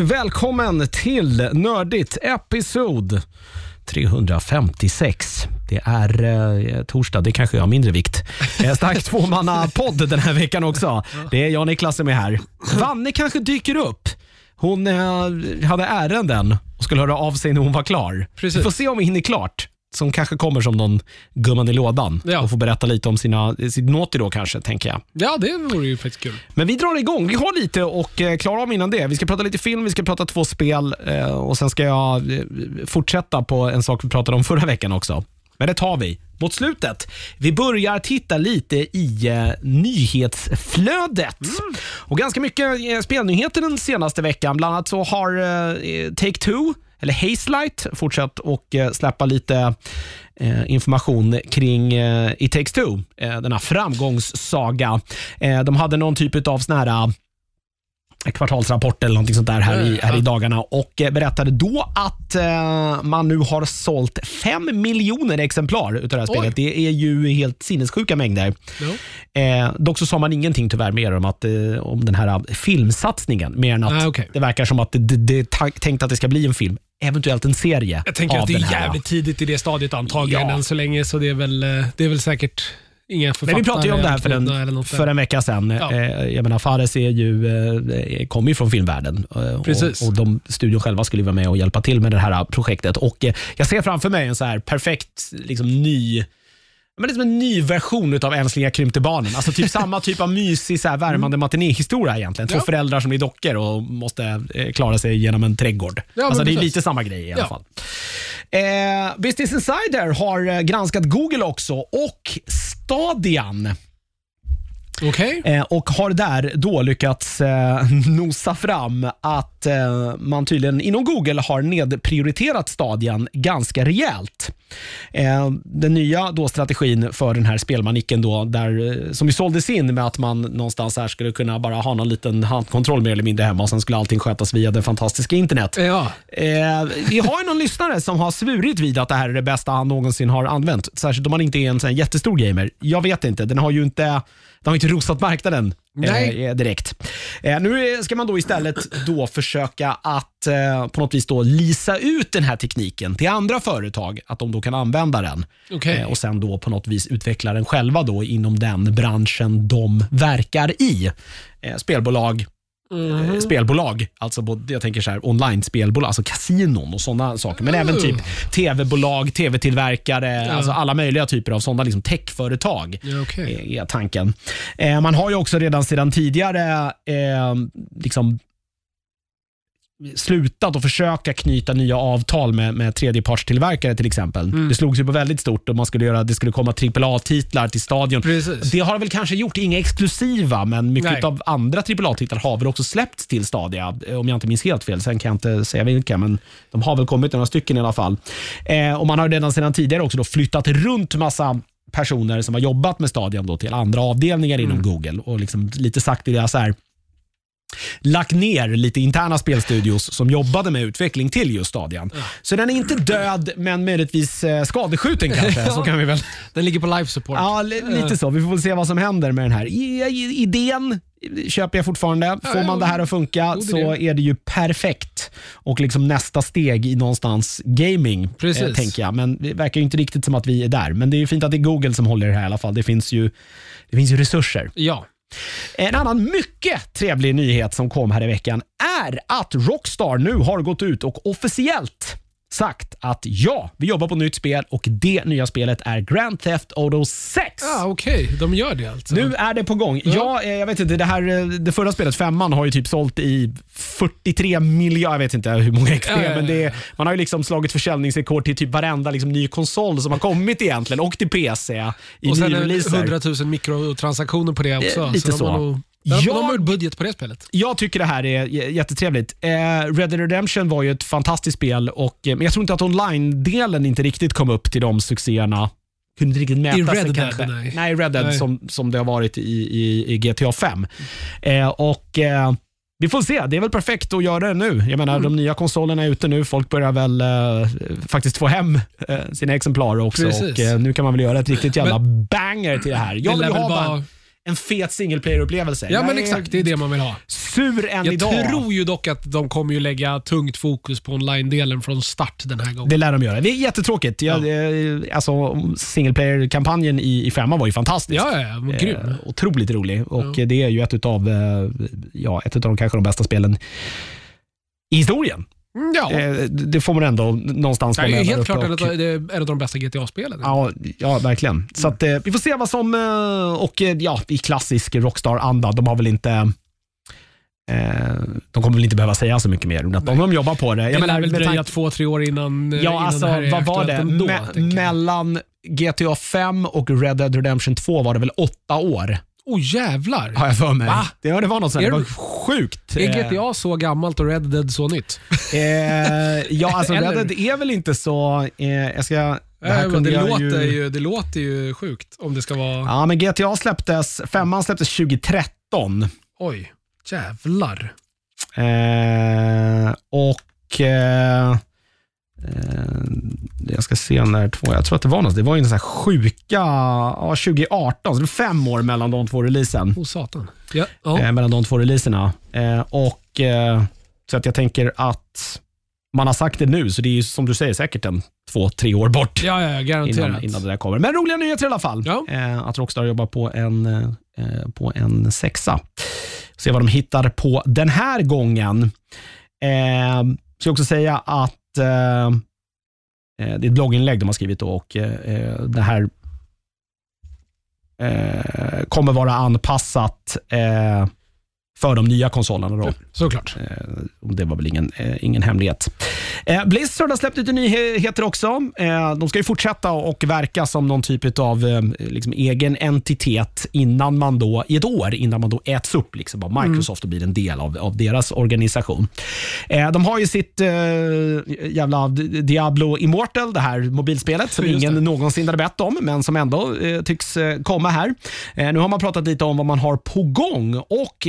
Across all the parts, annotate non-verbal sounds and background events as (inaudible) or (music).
välkommen till Nördigt episod 356. Det är eh, torsdag, det kanske jag har mindre vikt. Eh, stark tvåmanna-podd den här veckan också. Det är jag och Niklas som är här. Vanne kanske dyker upp. Hon eh, hade ärenden och skulle höra av sig när hon var klar. Precis. Vi får se om vi hinner klart. Som kanske kommer som någon gumman i lådan Ja. och får berätta lite om sina, sitt naughty då kanske, tänker jag. Ja, det vore ju faktiskt kul. Men vi drar igång. Vi har lite och eh, klara av innan det. Vi ska prata lite film, vi ska prata två spel eh, och sen ska jag eh, fortsätta på en sak vi pratade om förra veckan också. Men det tar vi mot slutet. Vi börjar titta lite i eh, nyhetsflödet. Och ganska mycket eh, spelnyheter den senaste veckan. Bland annat så har Take-Two eller Hazelight fortsatt och eh, släppa lite eh, information kring eh, It takes two, denna framgångssaga. De hade någon typ av sån här kvartalsrapport eller någonting sånt där här, i, här i dagarna och eh, berättade då att eh, man nu har sålt fem miljoner exemplar utav det här Oj. spelet. Det är ju helt sinnessjuka mängder. Eh, dock så sa man ingenting tyvärr mer om, att, eh, om den här eh, filmsatsningen, mer än att Ah, okej. det verkar som att det, det, det är ta- tänkt att det ska bli en film, eventuellt en serie Jag tänker av att det den är här. jävligt tidigt i det stadiet antagligen Ja. än så länge, så det är väl, eh, det är väl säkert inga. Men vi pratade ju om det här för en, för en vecka sedan. Ja. Eh, jag menar, Fares är ju, eh, kommer ju från filmvärlden eh, Precis. och, och de studion själva skulle vara med och hjälpa till med det här projektet. Och Jag ser framför mig en så här perfekt liksom, ny men det är som en ny version av Älsklingar krympte barnen. Alltså typ samma (laughs) typ av mysig, så här, värmande matinéhistoria egentligen. Två Mm. Ja. föräldrar som blir dockor och måste klara sig genom en trädgård. Ja, alltså det är precis. lite samma grej i alla Ja. fall. Eh, Business Insider har eh, granskat Google också och Stadian. Okej. Eh, och har där då lyckats eh, (laughs) nosa fram att eh, man tydligen inom Google har nedprioriterat Stadian ganska rejält. Eh, den nya då strategin för den här spelmanicken då, där, som ju såldes in med att man någonstans här skulle kunna bara ha någon liten handkontroll mer eller mindre hemma och sen skulle allting skötas via det fantastiska internet. Ja. Vi har ju någon lyssnare som har svurit vid att det här är det bästa han någonsin har använt. Särskilt om man inte är en sån jättestor gamer. Jag vet inte. Den har ju inte, har inte rosat marknaden Nej. eh, direkt. Eh, nu ska man då istället då försöka att eh, på något vis då lisa ut den här tekniken till andra företag, att de då kan använda den. Okej. Eh, och sen då på något vis utveckla den själva då inom den branschen de verkar i. Eh, spelbolag, Eh, spelbolag, alltså både, jag tänker så här online-spelbolag, alltså kasinon och sådana saker. Men även typ tv-bolag, tv-tillverkare, alltså alla möjliga typer av sådana liksom techföretag. Okej. är- är tanken. Eh, man har ju också redan sedan tidigare eh, liksom slutat att försöka knyta nya avtal med, med tredjepartstillverkare till exempel. Mm. Det slogs ju på väldigt stort och man skulle göra, det skulle komma AAA-titlar till stadion. Precis. Det har väl kanske gjort, inga exklusiva, men mycket av andra AAA-titlar har väl också släppts till Stadia, eh, om jag inte minns helt fel. Sen kan jag inte säga vilka, men de har väl kommit några stycken i alla fall. Eh, och Man har redan sedan tidigare också flyttat runt massa personer som har jobbat med Stadion då till andra avdelningar Mm. inom Google och liksom lite sagt i deras så här lagt ner lite interna spelstudios som jobbade med utveckling till just Stadion. Så den är inte död, men möjligtvis eh, skadeskjuten kanske. Så kan vi väl Den ligger på live support. Ja, li- lite så. Vi får väl se vad som händer med den här. I, i, idén köper jag fortfarande. Får man det här att funka så är det ju perfekt. Och liksom nästa steg i någonstans gaming, Precis. eh, tänker jag. Men det verkar ju inte riktigt som att vi är där. Men det är ju fint att det är Google som håller det här i alla fall. Det finns ju, det finns ju resurser. Ja. En annan mycket trevlig nyhet som kom här i veckan är att Rockstar nu har gått ut och officiellt sagt att ja, vi jobbar på nytt spel och det nya spelet är Grand Theft Auto 6. Ah, Okej, de gör det alltså. Nu är det på gång. Ja. eh, jag vet inte, det, här, eh, det förra spelet, femman, har ju typ sålt i 43 miljarder, jag vet inte hur många Ja, ja, ja, men det, ja. är- man har ju liksom slagit försäljningsrekord till typ varenda liksom, ny konsol som har kommit egentligen och till PC i och sen nyreleaser. 100 000 mikrotransaktioner på det också. Eh, lite de så. Jag- de har gjort budget på det spelet. Jag tycker det här är jättetrevligt. Eh, Red Dead Redemption var ju ett fantastiskt spel, och, eh, men jag tror inte att online-delen inte riktigt kom upp till de succéerna. Kunde inte riktigt mäta I sig Red Dead, kanske. nej. nej, Red Dead Nej. Som, som det har varit i, i, i GTA 5. Eh, och eh, Vi får se, det är väl perfekt att göra det nu. Jag menar, Mm. De nya konsolerna är ute nu. Folk börjar väl eh, faktiskt få hem eh, sina exemplar också. Precis. Och, nu kan man väl göra ett riktigt jävla banger till det här. Jag vill väl ha bara. En fet single player-upplevelse. Ja, Jag men är exakt. Det är det man vill ha. Sur än Jag idag. tror ju dock att de kommer ju lägga tungt fokus på online-delen från start den här gången. Det lär de göra. Det är jättetråkigt. Jag, eh, alltså, single player-kampanjen i, i femman var ju fantastisk. Ja, ja, Grym. Eh, otroligt rolig och det är ju ett utav, eh, ja, ett utav de kanske de bästa spelen i historien. Ja, Eh, det får man ändå någonstans det är vara med helt klart och- det är en av de bästa GTA-spelen. Ja, ja, verkligen. Så att, eh, vi får se vad som... Eh, och ja, i klassisk Rockstar-anda. De har väl inte... De kommer väl inte behöva säga så mycket mer. om detta. Om de jobbar på det. Det Jag lär menar, väl dröja två, tre år innan, Ja, innan alltså det här är vad var det? ändå, Me- mellan GTA 5 och Red Dead Redemption 2 var det väl åtta år, Oh jävlar! har jag för mig. Va? Det, ja, det var något sånt. Är Det var det- sjukt. Är Eh, GTA så gammalt och Red Dead så nytt? (laughs) Eh, ja, alltså Red Eller- Dead är väl inte så... Eh, jag ska... Det här men kunde det, jag låter ju... det låter ju sjukt om det ska vara... Ja, men GTA släpptes... Femman släpptes 2013. Oj, jävlar. Eh, och... Eh, jag ska se när två... Jag tror att det var något. Det var ju en sån här sjuka... Ja, 2018. Så det var fem år mellan de två releasen. Oh satan. Ja, ja. Eh, mellan de två releaserna. Eh, och eh, Så att jag tänker att man har sagt det nu, så det är ju som du säger säkert en två, tre år bort. ja, ja, garanterat. Innan, innan det där kommer. Men roliga nyheter i alla fall. Ja. Eh, att Rockstar jobbar på en, eh, på en sexa. Se vad de hittar på den här gången. Eh, ska också säga att eh, eh, det är ett blogginlägg de har skrivit då och eh, eh det här eh, kommer vara anpassat eh, för de nya konsolerna. Då. Såklart. Eh, det var väl ingen, eh, ingen hemlighet. Eh, Blizzard har släppt lite nyheter också. De ska ju fortsätta och verka som någon typ av liksom egen entitet innan man då, i ett år innan man då äts upp liksom, av Microsoft och blir en del av, av deras organisation. De har ju sitt jävla Diablo Immortal, det här mobilspelet som ingen någonsin hade bett om, men som ändå tycks komma här. Nu har man pratat lite om vad man har på gång och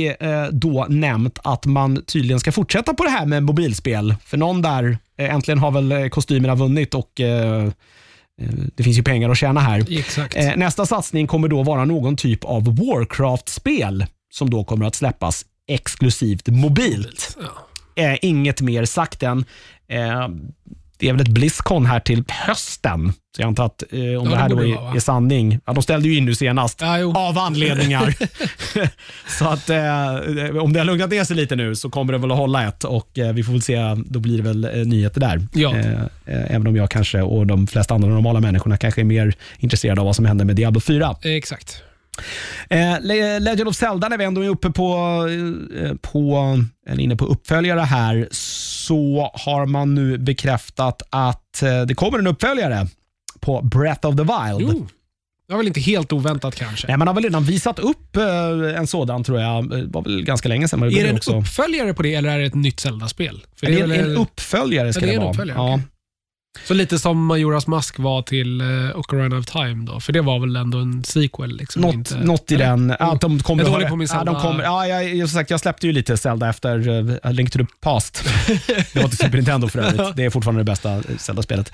då nämnt att man tydligen ska fortsätta på det här med mobilspel. För någon där, eh, äntligen har väl eh, kostymerna vunnit och eh, det finns ju pengar att tjäna här. Exakt. Nästa satsning kommer då vara någon typ av Warcraft-spel som då kommer att släppas exklusivt mobilt. Ja. Inget mer sagt än. Det är väl ett Blizzcon här till hösten. Så jag antar att eh, om det det här då är, vara, va? är sanning. Ja, de ställde ju in nu senast. Ja. Av anledningar. (laughs) så att eh, om det har lugnat ner sig lite nu så kommer det väl att hålla ett och eh, vi får väl se. Då blir det väl eh, nyheter där. Ja. Eh, eh, även om jag kanske och de flesta andra normala människorna kanske är mer intresserade av vad som händer med Diablo 4. Exakt. Eh, Le- Legend of Zelda, när vi ändå är uppe på, på, eller inne på uppföljare här, så har man nu bekräftat att eh, det kommer en uppföljare på Breath of the Wild. Jo. Det var väl inte helt oväntat kanske. Nej, man har väl redan visat upp eh, en sådan tror jag. Det var väl ganska länge sedan. Är det en också. uppföljare på det eller är det ett nytt Zelda-spel? Det är en, en uppföljare ska det det, vara. uppföljare, Ja. Så lite som Majoras Mask var till uh, Ocarina of Time då, för det var väl ändå en sequel? Liksom, Något, inte, något i eller? den. Att de kommer Jag är dålig på min ja, de kommer, ja, jag, som sagt, jag släppte ju lite Zelda efter uh, A Link to the Past. det var till Super Nintendo för övrigt. (laughs) Det är fortfarande det bästa Zelda-spelet.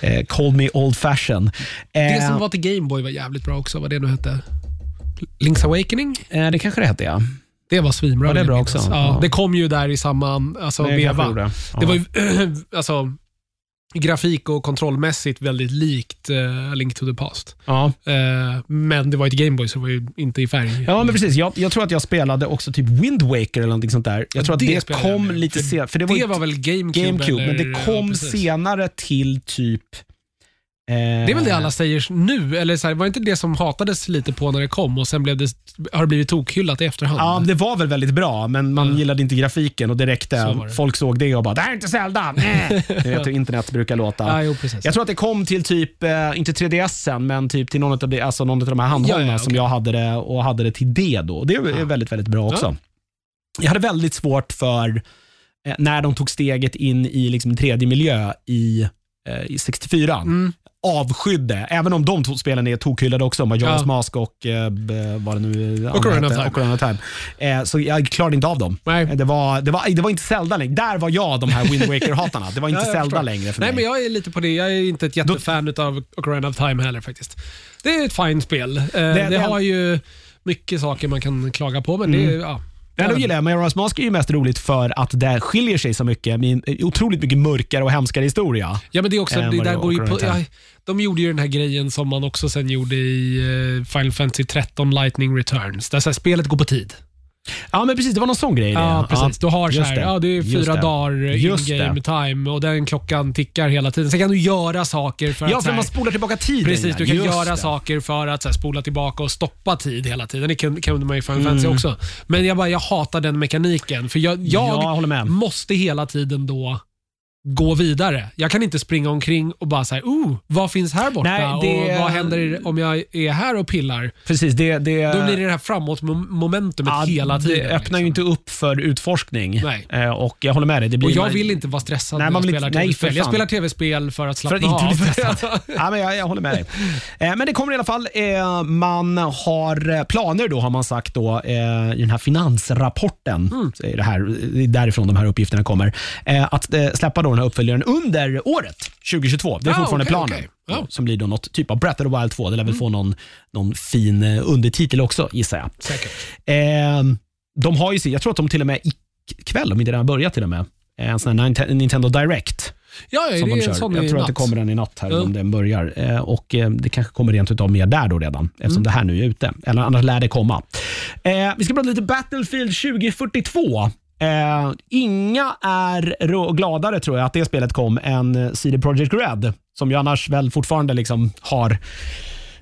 Eh, Call me old fashion. Det som var till Gameboy var jävligt bra också, vad det nu hette. Link's Awakening? det kanske det hette, ja. Det var svinbra. Ja, det är bra också. Ja, Ja. Det kom ju där i samma alltså, Det kanske veva. Det Ja. var ju (clears throat) alltså, grafik och kontrollmässigt väldigt likt uh, Link to the Past. ja. Eh, men det var ett Gameboy så det var ju inte i färg. Ja, men precis. Jag, jag tror att jag spelade också typ Wind Waker eller någonting sånt där. Jag tror att det det, spelade jag kom lite senare. För det var, det var väl GameCube? GameCube, men eller, det kom ja, senare till typ... Eh, Det är väl det alla säger nu? Eller så här, var inte det som hatades lite på när det kom och sen blev det, har det blivit tokhyllat i efterhand? Ja, det var väl väldigt bra, men man Mm. gillade inte grafiken och det Så räckte. det. Folk såg det och bara “det här är inte Zelda”. (laughs) Nej. Det vet hur internet brukar låta. Ja, jo. Jag tror att det kom till typ, eh, inte 3DSen, men typ till någon av, de, alltså någon av de här handhållna Ja, ja, som okej. jag hade det och hade det till det då. Det är väldigt, väldigt bra också. Jag hade väldigt svårt för eh, när de tog steget in i liksom en tredje miljö i, i 64. Mm. Avskydde, även om de två spelen är tokhyllade också, Majora's Ja. Mask och eh, vad det nu of hette, Time. Time. Eh, så jag klarade inte av dem. Nej. Det var, det, var, det var inte Zelda längre. Där var jag de här Wind Waker-hatarna. Det var (laughs) inte Ja, Zelda längre för Nej, mig. men jag är lite på det. Jag är inte ett jättefan av Ocarina of Time heller faktiskt. Det är ett fint spel. Eh, det, det- har ju mycket saker man kan klaga på, men det är... Ja, Ja, då gillar jag Majora's Mask är ju mest roligt för att det skiljer sig så mycket med en otroligt mycket mörkare och hemskare historia. Ja, men det är också, Än det där det går ju på, ja, de gjorde ju den här grejen som man också sen gjorde i eh, Final Fantasy 13 Lightning Returns, där så här, spelet går på tid. Ja, men precis. Det var någon sån grej i det. Ja, precis. Du har så just här, det. ja, det är Just fyra det. dagar Just in-game time och den klockan tickar hela tiden. Sen kan du göra saker för Ja, att... så för här, man spolar tillbaka tiden. Precis, ja. du kan Just göra det. saker för att så här, spola tillbaka och stoppa tid hela tiden. Det kunde, kunde man ju i Final Mm. Fantasy också. Men jag, bara, jag hatar den mekaniken. För jag, jag Ja, jag håller med. måste hela tiden då gå vidare. Jag kan inte springa omkring och bara säga, oh, vad finns här borta? Nej, det- Och vad händer om jag är här och pillar? Precis, det, det, Då blir det det här framåt-momentumet ja, hela tiden. Det öppnar liksom. ju inte upp för utforskning. Nej. Eh, och jag håller med dig. Det blir Och jag man- vill inte vara stressad Nej, när man jag vill spelar tv-spel. för Jag spelar tv-spel för att För slappna att inte bli stressad. (laughs) ja, men jag, jag håller med dig. Eh, men det kommer i alla fall. Eh, man har planer då, har man sagt då, i den här finansrapporten. Mm. Det, här, är därifrån de här uppgifterna kommer. Att släppa då den här uppföljaren under året 2022. Det är Ah, fortfarande okej, planen. okej. Ja. Som blir då något typ av Breath of the Wild 2. Det lär väl få någon, någon fin eh, undertitel också gissar jag. Säkert. Eh, de har ju, jag tror att de till och med ikväll, om inte redan börjat till och med, eh, en sån här Ninte- Nintendo Direct Ja, ja, som det de kör. en Jag tror att det kommer den i natt här, Ja. om den börjar. Eh, och eh, Det kanske kommer rent utav mer där då redan, eftersom Mm. det här nu är ute. Eller annars lär det komma. Eh, vi ska prata lite Battlefield 2042. Eh, inga är gladare tror jag att det spelet kom än eh, CD Projekt Red, som ju annars väl fortfarande liksom har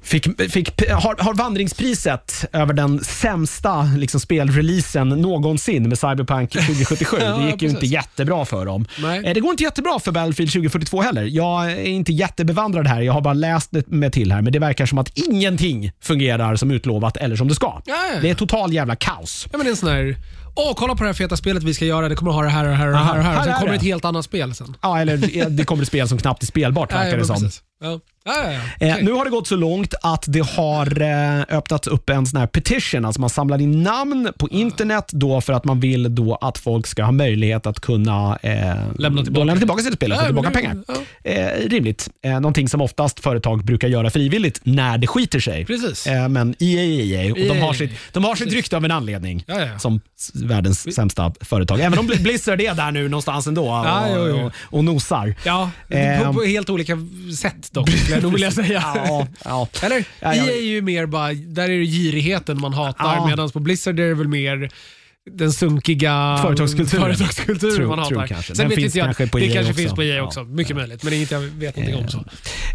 Fick, fick, har, har vandringspriset över den sämsta liksom, spelreleasen någonsin med Cyberpunk (laughs) 2077. Ja, det gick ju inte jättebra för dem. Nej. Eh, Det går inte jättebra för Battlefield 2042 heller. Jag är inte jättebevandrad här. Jag har bara läst mig till här, men det verkar som att ingenting fungerar som utlovat eller som det ska. Ja, ja. Det är total jävla kaos. Ja, men det är en sån här, åh kolla på det här feta spelet vi ska göra, det kommer att ha det här och det här och det här. Och, här. sen kommer det. ett helt annat spel sen. Ja, eller det kommer ett spel som knappt är spelbart verkar det som. Ja. Ja, ja, ja. Eh, Okej. nu har det gått så långt att det har eh, öppnats upp en sån här petition, alltså man samlar in namn på internet då för att man vill då att folk ska ha möjlighet att kunna eh, Lämna tillbaka. lämna tillbaka sitt spel och få tillbaka pengar. Eh, rimligt. Eh, någonting som oftast företag brukar göra frivilligt när det skiter sig. Precis. Eh, men EA EA och de EA. har sitt, de har sitt rykte av en anledning som världens sämsta företag. Även om Bl- Blizzard är där nu någonstans ändå och, Ja, jo, jo. och, och nosar. Ja, Ehm. på, på helt olika sätt dock, skulle jag nog vilja säga. Ja, ja. (laughs) Eller? Ja, EA jag- är ju mer bara, där är det girigheten man hatar, Ja. medan på Blizzard är det väl mer den sunkiga Företagskulturen. företagskulturen Tror- man hatar. kanske. Sen Den vet finns inte jag, kanske på det EA kanske också. finns på EA Ja. också. Mycket möjligt, men det är inte jag vet någonting om så.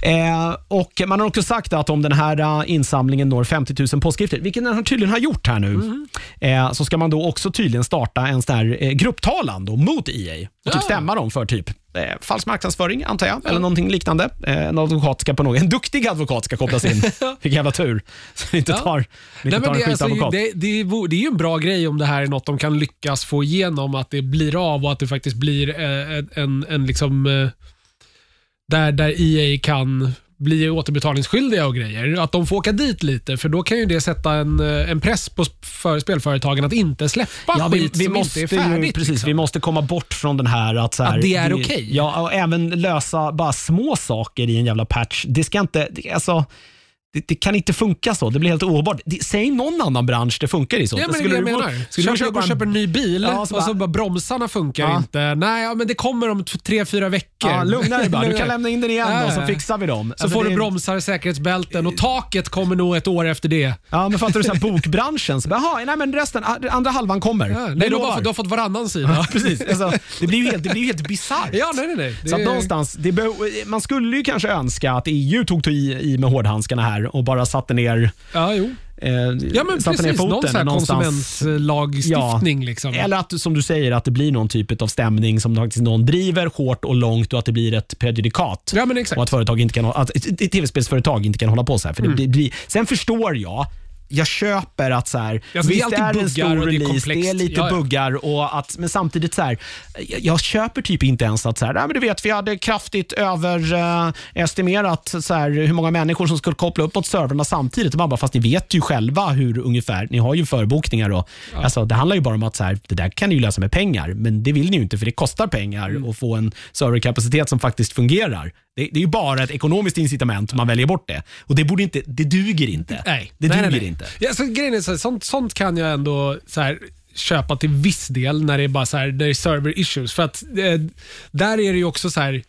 Eh, och Man har också sagt att om den här eh, insamlingen når 50 000 påskrifter, vilket den tydligen har gjort här nu, Mm. eh, så ska man då också tydligen starta en sån här eh, grupptalan då, mot EA och typ Ja. stämma dem för typ eh, falsk marknadsföring, antar jag, eller någonting liknande. Eh, en advokat ska på något, en duktig advokat ska kopplas in. (laughs) Vilken jävla tur. Så det inte tar, det inte Nej, tar en det, alltså, skitadvokat. det, det, vore- det är ju en bra grej om det här är något de kan lyckas få igenom, att det blir av och att det faktiskt blir eh, en, en, en liksom, eh, där, där EA kan bli återbetalningsskyldiga och grejer. Att de får åka dit lite, för då kan ju det sätta en, eh, en press på för spelföretagen att inte släppa Ja, vi, skit vi som måste inte är färdigt. ju, precis, liksom. vi måste komma bort från den här att, så här, Att det är okej. Ja, och även lösa bara små saker i en jävla patch. Det ska inte, alltså, det, det kan inte funka så. Det blir helt ohållbart. Säg någon annan bransch det funkar i så. Ja, men det jag menar. skulle du köpa en- köper en ny bil Ja, och så så bara- bara, bromsarna funkar Ja. inte. Nej, ja, men det kommer om tre, fyra veckor. Ja, lugna dig bara. Du kan lämna in den igen Ja, då, så fixar vi dem. Så Alltså, får du är- bromsar, säkerhetsbälten och taket kommer nog ett år efter det. Ja, men fattar du så här, (laughs) bokbranschen? Så bara, "Jaha, nej, men resten, andra halvan kommer. Ja, nej, du, har bara, du har fått varannan sida. Precis. Alltså, det blir ju helt, det blir ju helt bisarrt. Ja, nej, nej, nej. Det Så någonstans, man skulle ju kanske önska att EU tog i, i med hårdhandskarna här och bara satte ner, Ja, jo. eh, Ja, men satte ner precis. Någon foten här någonstans. konsumentlagstiftning. Liksom. Eller att, som du säger, att det blir någon typ av stämning som faktiskt någon driver hårt och långt och att det blir ett prejudikat. Ja, men exakt. Och att, företag inte kan, att tv-spelsföretag inte kan hålla på så här. För Mm. det blir, sen förstår jag jag köper att så här, det är visst alltid är det en stor och det är release, det är lite Ja, ja. buggar, och att, men samtidigt så här, jag, jag köper typ inte ens att så här, nej, men du vet, vi hade kraftigt överestimerat så här, hur många människor som skulle koppla upp mot servrarna samtidigt. Man bara, fast ni vet ju själva hur ungefär, ni har ju förbokningar. Och, alltså, det handlar ju bara om att så här, det där kan ni ju lösa med pengar, men det vill ni ju inte för det kostar pengar Mm. att få en serverkapacitet som faktiskt fungerar. Det, det är ju bara ett ekonomiskt incitament man väljer bort det. Och det, borde inte, det duger inte. Nej. Det Nej, duger nej, nej. inte. inte. Ja, så grejen är så här, sånt, sånt kan jag ändå så här, köpa till viss del när det är bara så här, när det är server issues. För att eh, där är det ju också så här,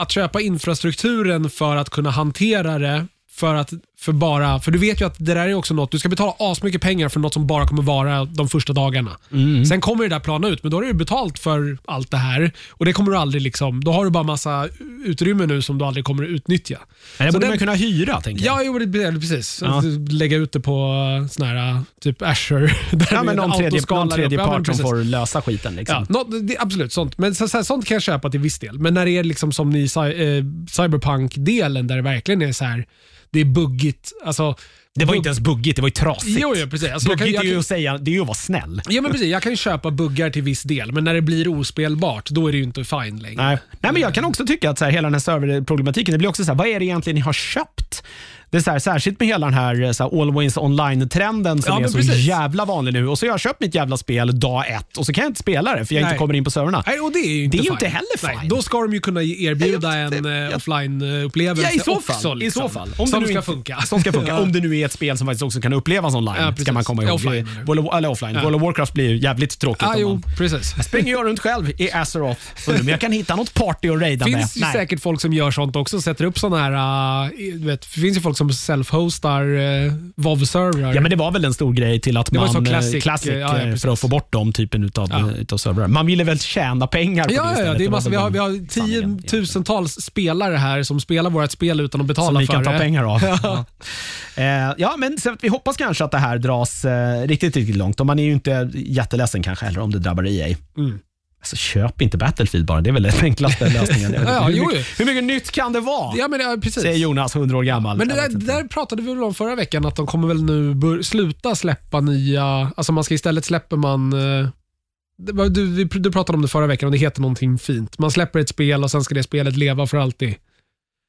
att köpa infrastrukturen för att kunna hantera det för att för bara, för du vet ju att det där är också något, du ska betala asmycket pengar för något som bara kommer vara de första dagarna. Mm. Sen kommer det där plana ut, men då har du betalt för allt det här och det kommer du aldrig liksom, då har du bara massa utrymme nu som du aldrig kommer att utnyttja. Men det Så borde den- man kunna hyra, tänker jag. Ja, jo, det precis. Ja. Lägga ut det på sån här typ Azure. (laughs) Där Ja, men någon tredje, någon tredje upp. Ja, part som får lösa skiten. Liksom. Ja, nå- det, absolut, sånt. Men så, så sånt kan jag köpa till viss del. Men när det är liksom som i cy- eh, Cyberpunk-delen där det verkligen är så här, det är buggigt. Alltså, Det var bugg- inte ens buggigt, det var ju trasigt. Jo, jo, precis. Alltså, jag kan, Buggigt jag är ju kan, att säga, det är ju att vara snäll. ja, men precis. Jag kan ju köpa buggar till viss del, men när det blir ospelbart, då är det ju inte fine längre. Nej. Nej, men jag kan också tycka att så här, hela den här serverproblematiken, det blir också så här, vad är det egentligen ni har köpt? Det är så här, särskilt med hela den här, så här always online-trenden som Ja, är så precis. jävla vanlig nu. Och så har jag köpt mitt jävla spel dag ett och så kan jag inte spela det för jag Nej. inte kommer in på servrarna. Nej, och det är ju inte Det är fine. inte heller Nej, fine. då ska de ju kunna erbjuda Nej, jag- en det- eh, offline-upplevelse Ja, i så också. fall. Liksom, I så fall. Om som det nu ska funka. Som ska funka. (laughs) Om det nu är ett spel som faktiskt också kan upplevas online. Ja, ska precis. man komma ihåg. Offline, of, eller offline. Ja. World of Warcraft blir ju jävligt tråkigt. Ah, jo, precis. (laughs) springer jag runt själv i Azeroth. Undrar om jag kan hitta något party att raida Det med. finns ju Nej. säkert folk som gör sånt också, sätter upp såna här, uh, vet, det finns ju folk som self-hostar uh, WoW-servrar. Ja, men det var väl en stor grej till att Det man... eh, classic, classic ja, ja, eh, för att få bort de typen utav, Ja. utav servrar. Man ville väl tjäna pengar på det Ja, ja, ja, det är massa, vi, har, vi har tiotusentals spelare här som spelar vårt spel utan att betala som vi för kan ta det. pengar av. (laughs) Ja. Eh, ja, men så vi hoppas kanske att det här dras eh, riktigt, riktigt långt. Och man är ju inte jätteledsen kanske heller om det drabbar EA. Mm. Alltså, köp inte Battlefield bara. Det är väl den enklaste (laughs) lösningen. Ja, ja, hur, mycket, hur mycket nytt kan det vara? Ja, men, ja, precis. Säger Jonas, 100 år gammal. Men det där, där pratade vi väl om förra veckan, att de kommer väl nu sluta släppa nya... Alltså man ska istället släpper man... eh, du, du pratade om det förra veckan och det heter någonting fint. Man släpper ett spel och sen ska det spelet leva för alltid.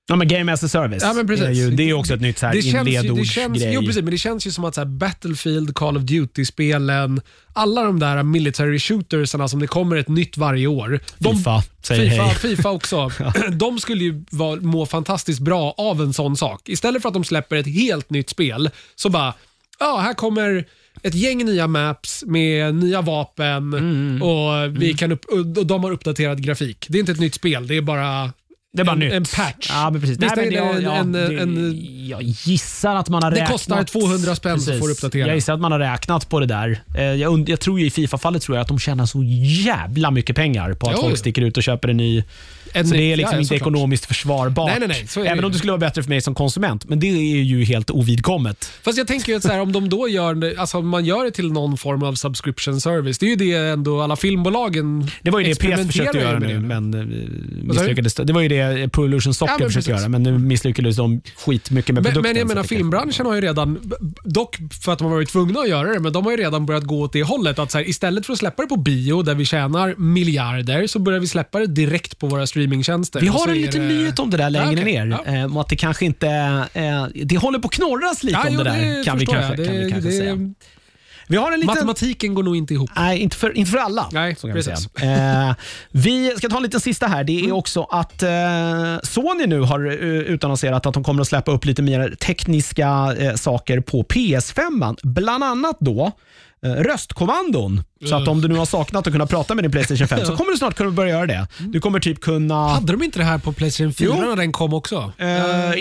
Ja, men Game as a Service. Ja, men precis. Det är ju det är också ett nytt så här Det känns, ju, det inledordsgrej. känns, jo, precis, men det känns ju som att så här Battlefield, Call of Duty-spelen, alla de där military shootersarna som det kommer ett nytt varje år. De, FIFA säger FIFA, hej. FIFA också. (laughs) (clears throat) De skulle ju vara, må fantastiskt bra av en sån sak. Istället för att de släpper ett helt nytt spel, så bara, ja, här kommer ett gäng nya maps med nya vapen Mm. och, vi kan upp, och de har uppdaterad grafik. Det är inte ett nytt spel, det är bara Det är bara en, nytt. en patch. Ja, men precis. Visst Nej, men är det det- ja, en, det- en, jag gissar att man har Det räknat... kostar 200 spänn så får du uppdatera. Jag gissar att man har räknat på det där. Eh, Jag, jag tror ju i Fifa-fallet tror jag att de tjänar så jävla mycket pengar på att Jo, folk sticker ut och köper en ny. En Så det är liksom ja, inte ekonomiskt försvarbart. Nej, nej, nej, så är det Även ju. om det skulle vara bättre för mig som konsument. Men det är ju helt ovidkommet. Fast jag tänker ju att så här, om de då gör det, alltså man gör det till någon form av subscription service. Det är ju det ändå alla filmbolagen Det var ju det PS försökte göra nu, det. men eh, misslyckades. Det var ju det Pro Evolution Soccer Ja, försökte göra, men nu misslyckades de skitmycket med produkten. men jag menar det filmbranschen har ju redan, dock för att de har varit tvungna att göra det, men de har ju redan börjat gå åt det hållet. Att så här, istället för att släppa det på bio där vi tjänar miljarder så börjar vi släppa det direkt på våra streamingtjänster. Vi har en liten det- nyhet om det där längre Ja, okej. ner. Ja. Eh, om att det kanske inte... Eh, det håller på att knorras lite Ja, om jo, det där, kan vi kanske, jag. kan vi Det- kanske det- säga. Vi har en liten... Matematiken går nog inte ihop. Nej, inte för, inte för alla. Nej, så kan vi, precis. säga. Eh, vi ska ta en liten sista här. Det är Mm. också att eh, Sony nu har uh, utannonserat att de kommer att släppa upp lite mer tekniska eh, saker på PS5. Bland annat då eh, röstkommandon. Så att om du nu har saknat att kunna prata med din Playstation 5 så (laughs) kommer du snart kunna börja göra det. Du kommer typ kunna... Hade de inte det här på Playstation 4 Jo. när den kom också? Eh,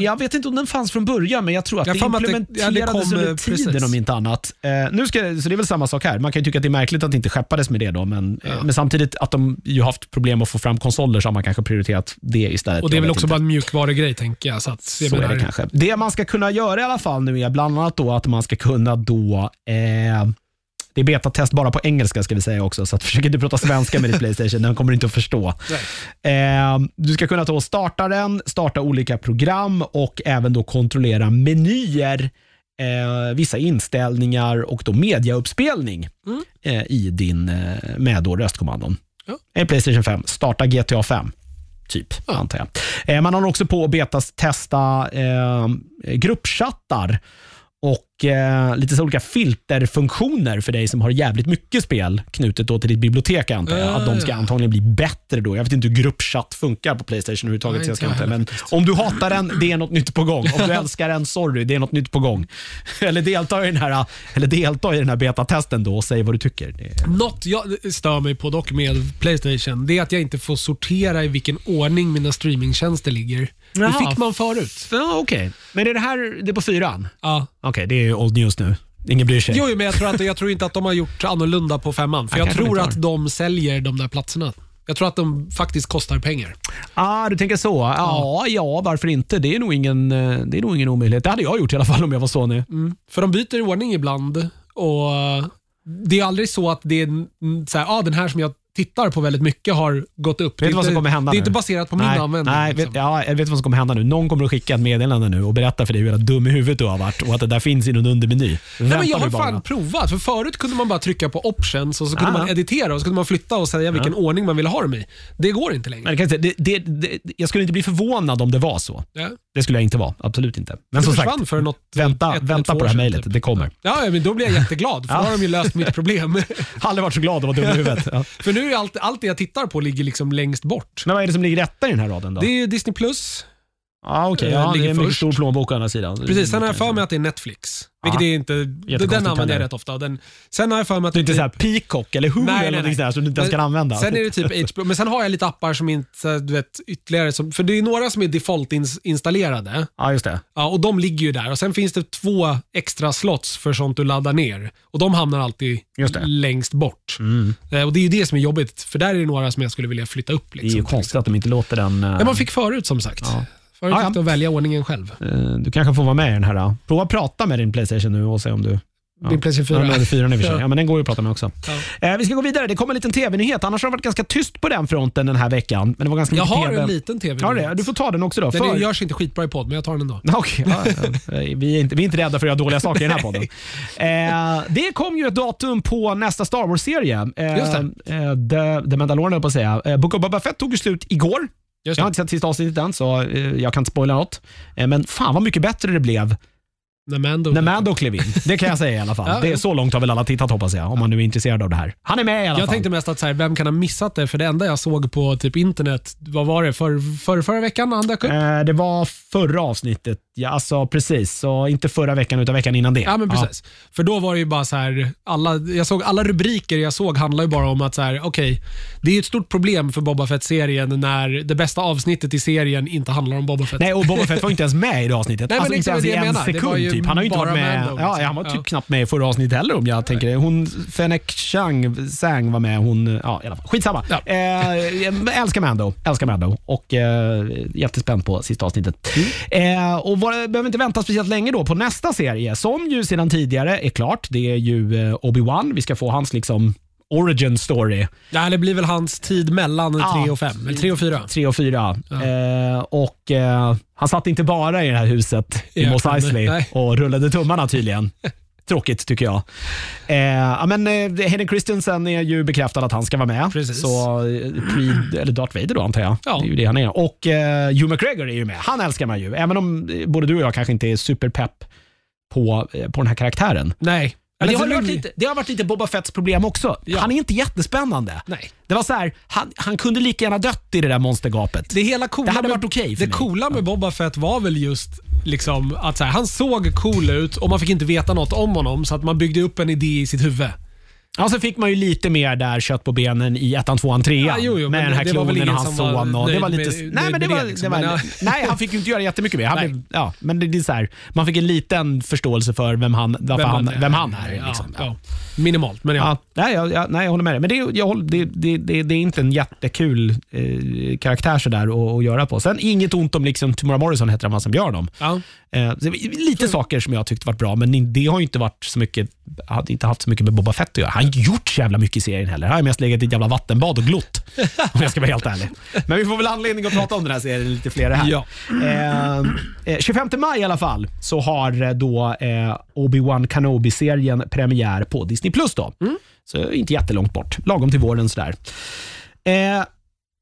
jag vet inte om den fanns från början, men jag tror att Jag det att implementerades ja, det kom, under eh, tiden precis. om inte annat. Eh, nu ska, så det är väl samma sak här. Man kan ju tycka att det är märkligt att det inte skeppades med det då, men, eh, men samtidigt att de ju haft problem att få fram konsoler så har man kanske prioriterat det istället. Och det är väl också inte. bara en mjukvarugrej tänker jag. Så, att, Så är det kanske. Det man ska kunna göra i alla fall nu är bland annat då att man ska kunna då eh, det är betatest bara på engelska ska vi säga också, så att (laughs) försök inte prata svenska med ditt Playstation, den kommer du inte att förstå. Eh, du ska kunna då starta den, starta olika program och även då kontrollera menyer, eh, vissa inställningar och då mediauppspelning eh, i din, eh, med då röstkommandon. Ja. En Playstation 5, starta GTA 5. Typ, antar jag. Eh, man har också på att betas testa eh, gruppchattar och eh, lite så olika filterfunktioner för dig som har jävligt mycket spel knutet då till ditt bibliotek antar jag. Ja, att de ska ja. antagligen bli bättre då. Jag vet inte hur gruppchatt funkar på Playstation överhuvudtaget. Nej, jag ska inte men om du hatar den, det är något nytt på gång. Om du (laughs) älskar den, sorry, det är något nytt på gång. Eller delta i den här, eller delta i den här betatesten då och säg vad du tycker. Är, Något jag stör mig på dock med Playstation, det är att jag inte får sortera i vilken ordning mina streamingtjänster ligger. Jaha. Det fick man förut. ja, okej. Men är det här det är på fyran? Ja. Okej, det är old news nu. Ingen bryr sig. Jo, men jag tror, att, jag tror inte att de har gjort annorlunda på femman. För Nej, jag kanske de tror inte att de säljer de där platserna. Jag tror att de faktiskt kostar pengar. Ah, du tänker så. Ja, ja, varför inte? Det är, nog ingen, eh, det är nog ingen omöjlighet. Det hade jag gjort i alla fall om jag var Sony. För de byter ordning ibland och det är aldrig så att det är mm, så här, ah, den här som jag tittar på väldigt mycket har gått upp. Vet du vad som kommer hända Det är nu? inte baserat på min nej, användning. Nej, liksom. vet, ja, jag vet vad som kommer hända nu. Någon kommer att skicka ett meddelande nu och berätta för dig hur dum i huvudet du har varit och att det där finns i någon undermeny. Nej, Vänta men jag har fan provat. För Förut kunde man bara trycka på options och så kunde Ja. man editera och så kunde man flytta och säga vilken ordning man ville ha dem i. Det går inte längre. Men det jag, det, det, det, jag skulle inte bli förvånad om det var så. Ja. Det skulle jag inte vara. Absolut inte. Men Det som sagt, för något, vänta, ett vänta två på det här mejlet. typ. Det kommer. Ja, men då blir jag jätteglad för Ja. (laughs) då har de ju löst mitt problem. Aldrig varit så glad att vara dum i huvudet. (laughs) För nu allt, allt det jag tittar på ligger liksom längst bort. Men vad är det som ligger rätta i den här raden då? Det är Disney Plus. Ja, okej. eh, det är en mycket stor plånbok å andra sidan. Precis, sen har jag för mig att det är Netflix. Vilket Ja. är inte, den använder jag rätt ofta. Den, sen har jag för mig att Det är inte typ- så här Peacock eller Hulu Nej, eller någonting sådär som du inte ens kan använda. Sen är det typ HBO, men sen har jag lite appar som inte, du vet, ytterligare, som, för det är några som är default-installerade. Ja, just det. Ja, och de ligger ju där. Och Sen finns det två extra slots för sånt du laddar ner. Och De hamnar alltid Just det. längst bort. Eh, Och Det är ju det som är jobbigt, för där är det några som jag skulle vilja flytta upp. Det är Liksom. ju konstigt att de inte låter den... eh, Ja, man fick förut som sagt. Ja. Förut Ja, ja. du välja ordningen själv. eh, Du kanske får vara med i den här. då. Prova att prata med din Playstation nu och se om du... Ja. Din Playstation 4. Ja, nu är det fyran i och för sig. Ja. Ja, men den går ju att prata med också. Ja. Eh, vi ska gå vidare. Det kommer en liten tv-nyhet. Annars har det varit ganska tyst på den fronten den här veckan. Men det var ganska Jag har TV. en liten TV. Ja, det. Du får ta den också då. Den För... görs inte skitbra i podd, men jag tar den ändå. (laughs) Ja. vi, är inte, vi är inte rädda för att göra dåliga saker i den här podden. (laughs) Eh, det kom ju ett datum på nästa Star Wars-serie. Eh, Just eh, The, The Mandalorian, på att säga. Eh, Book of Boba Fett tog ju slut igår. Jag har inte sett sista avsnittet än, så eh, jag kan inte spoila något. Eh, men fan vad mycket bättre det blev När Mando... när Mando klev in. Det kan jag säga i alla fall. (laughs) Ja, det är ja. så långt har väl alla tittat hoppas jag, om man nu är intresserad av det här. Han är med i alla Jag fall. tänkte mest att så här, vem kan ha missat det? För det enda jag såg på typ internet, vad var det? För, för, förra veckan när han dök upp? Eh, det var förra avsnittet. Ja, alltså precis. Så inte förra veckan, utan veckan innan det. Ja, men precis. För då var det ju bara så här, alla, jag såg, alla rubriker jag såg handlar ju bara om att så här, okej, det är ju ett stort problem för Boba Fett-serien när det bästa avsnittet i serien inte handlar om Boba Fett. Nej, och Boba Fett var inte ens med i det avsnittet. Nej, men alltså inte ens i jag en sekund typ. Han har ju inte varit med. Mando, ja, liksom. han var typ Ja. knappt med i förra avsnittet heller om jag tänker det. Hon, Fennec Chang, Sang var med. Hon, ja, i alla fall. Skitsamma. Ja. Eh, älskar Mando. Älskar Mando. Och eh, jättespänd på sista avsnittet. Mm. Eh, och var, behöver inte vänta speciellt länge då på nästa serie som ju sedan tidigare är klart. Det är ju eh, Obi-Wan. Vi ska få hans liksom origin story. Ja, det blir väl hans tid mellan Ja. 3 och 5, eller 3 och 4. 3 och 4. Eh, och eh, Han satt inte bara i det här huset i I Mos Eisley nej. och rullade tummarna tydligen. (laughs) Tråkigt tycker jag. Eh, ja, men, eh, Hayden Christensen är ju bekräftad att han ska vara med. Precis. Så eh, Creed, eller Darth Vader då antar jag. Ja. Det är ju det han är. Och eh, Hugh McGregor är ju med. Han älskar man ju. Även om eh, både du och jag kanske inte är superpepp på, eh, på den här karaktären. Nej. Men det, Eller har varit lite, det har varit lite Boba Fetts problem också. Ja. Han är inte jättespännande. Nej. Det var så här, han, han kunde lika gärna dött i det där monstergapet. Det, hela coola Det hade med, varit okej för Det mig. coola med Boba Fett var väl just liksom att så här, han såg cool ut och man fick inte veta något om honom så att man byggde upp en idé i sitt huvud. Ja, så fick man ju lite mer där kött på benen i ettan, tvåan, trean. Ja, jo, jo, med den här klonen och hans son. Och det var lite, med- nej, nöjd men det med var, det, det liksom. var, Men, ja. (laughs) nej, han fick ju inte göra jättemycket mer. Han blev, ja, men det, det är så här, man fick en liten förståelse för vem han, varför han, vem han är. Liksom. ja. Minimalt, men ja. Nej, jag, nej, jag håller med dig. Men det, är- jag, det, det, det, är inte en jättekul eh, karaktär sådär att, att göra på. Sen inget ont om liksom, Tamora Morrison heter han som gör dem. Eh, lite saker som jag tyckte varit bra, men det har ju inte varit så mycket, hade inte haft så mycket med Boba Fett att göra. Han har inte gjort så jävla mycket i serien heller. Han har mest legat i ett jävla vattenbad och glott. (laughs) om jag ska vara helt ärlig. Men vi får väl anledning att prata om den här serien lite fler här. Ja. Eh, eh, 25 maj i alla fall så har eh, då eh, Obi-Wan Kenobi-serien premiär på Disney+. Plus då. Så inte jättelångt bort. Lagom till våren sådär. Eh,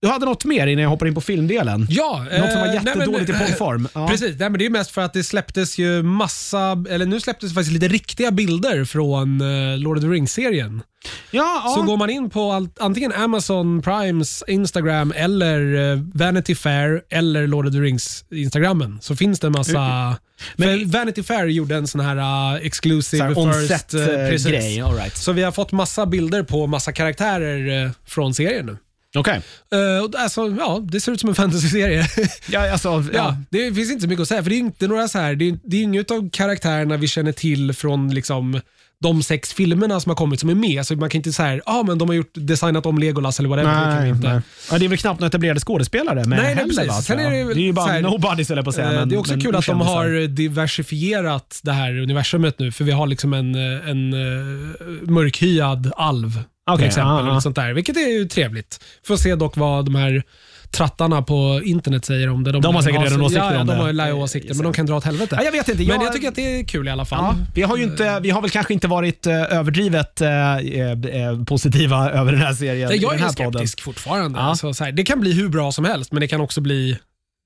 Du hade något mer innan jag hoppar in på filmdelen? Ja, Något som var eh, jättedåligt nej, men- i poddform. Ja. Precis, nej, men det är mest för att det släpptes ju massa, eller nu släpptes faktiskt lite riktiga bilder från eh, Lord of the Rings-serien. Ja, ja. Så går man in på allt, antingen Amazon Primes Instagram eller eh, Vanity Fair eller Lord of the Rings Instagrammen så finns det en massa... Men Vanity Fair gjorde en sån här uh, exclusive Så här first... eh, precis. All right. Så vi har fått massa bilder på massa karaktärer eh, från serien nu. Okej. Uh, och alltså, ja, det ser ut som en fantasy-serie. (laughs) Ja, alltså, ja. Ja, det finns inte så mycket att säga, för det är inte några så här, det är, det är inget av karaktärerna vi känner till från liksom de sex filmerna som har kommit som är med. Så man kan inte säga ah, men de har gjort, designat om Legolas eller whatever. det kan inte. nej. Ja, det är väl knappt några etablerade skådespelare med Nej, heller, precis. va, Sen tror jag. är det det är ju bara så här- nobodies på att säga. Eh, men, det är också men kul att de har diversifierat det här universumet nu, för vi har liksom en, eh, en uh, mörkhyad alv till Okej, exempel. eller ja. Sånt där, vilket är ju trevligt. Får se dock vad de här trattarna på internet säger om det. De har säkert redan åsikter ja, ja, om de det. har lär åsikter, men de kan dra åt helvete. Ja, jag vet inte. Men jag, jag tycker att det är kul i alla fall. Ja, vi, har ju inte, vi har väl kanske inte varit eh, överdrivet eh, eh, positiva (laughs) över den här serien Nej, jag är här skeptisk fortfarande. Ja. Alltså, så här, det kan bli hur bra som helst, men det kan också bli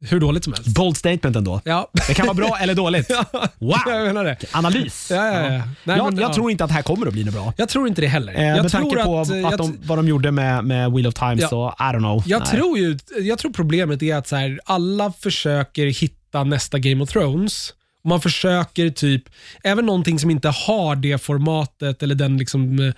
hur dåligt som helst. Bold statement ändå. Ja, Det kan vara bra eller dåligt. (laughs) Wow! jag menar det. Analys. Ja, ja, ja. Nej, jag men, jag ja. tror inte att det här kommer att bli något bra. Jag tror inte det heller. Eh, jag med tror tanke på att, att, jag, de, vad de gjorde med, med Wheel of Time Ja. så I don't know. jag, Nej. tror ju, jag tror problemet är att så här, alla försöker hitta nästa Game of Thrones. Man försöker typ, även någonting som inte har det formatet eller den liksom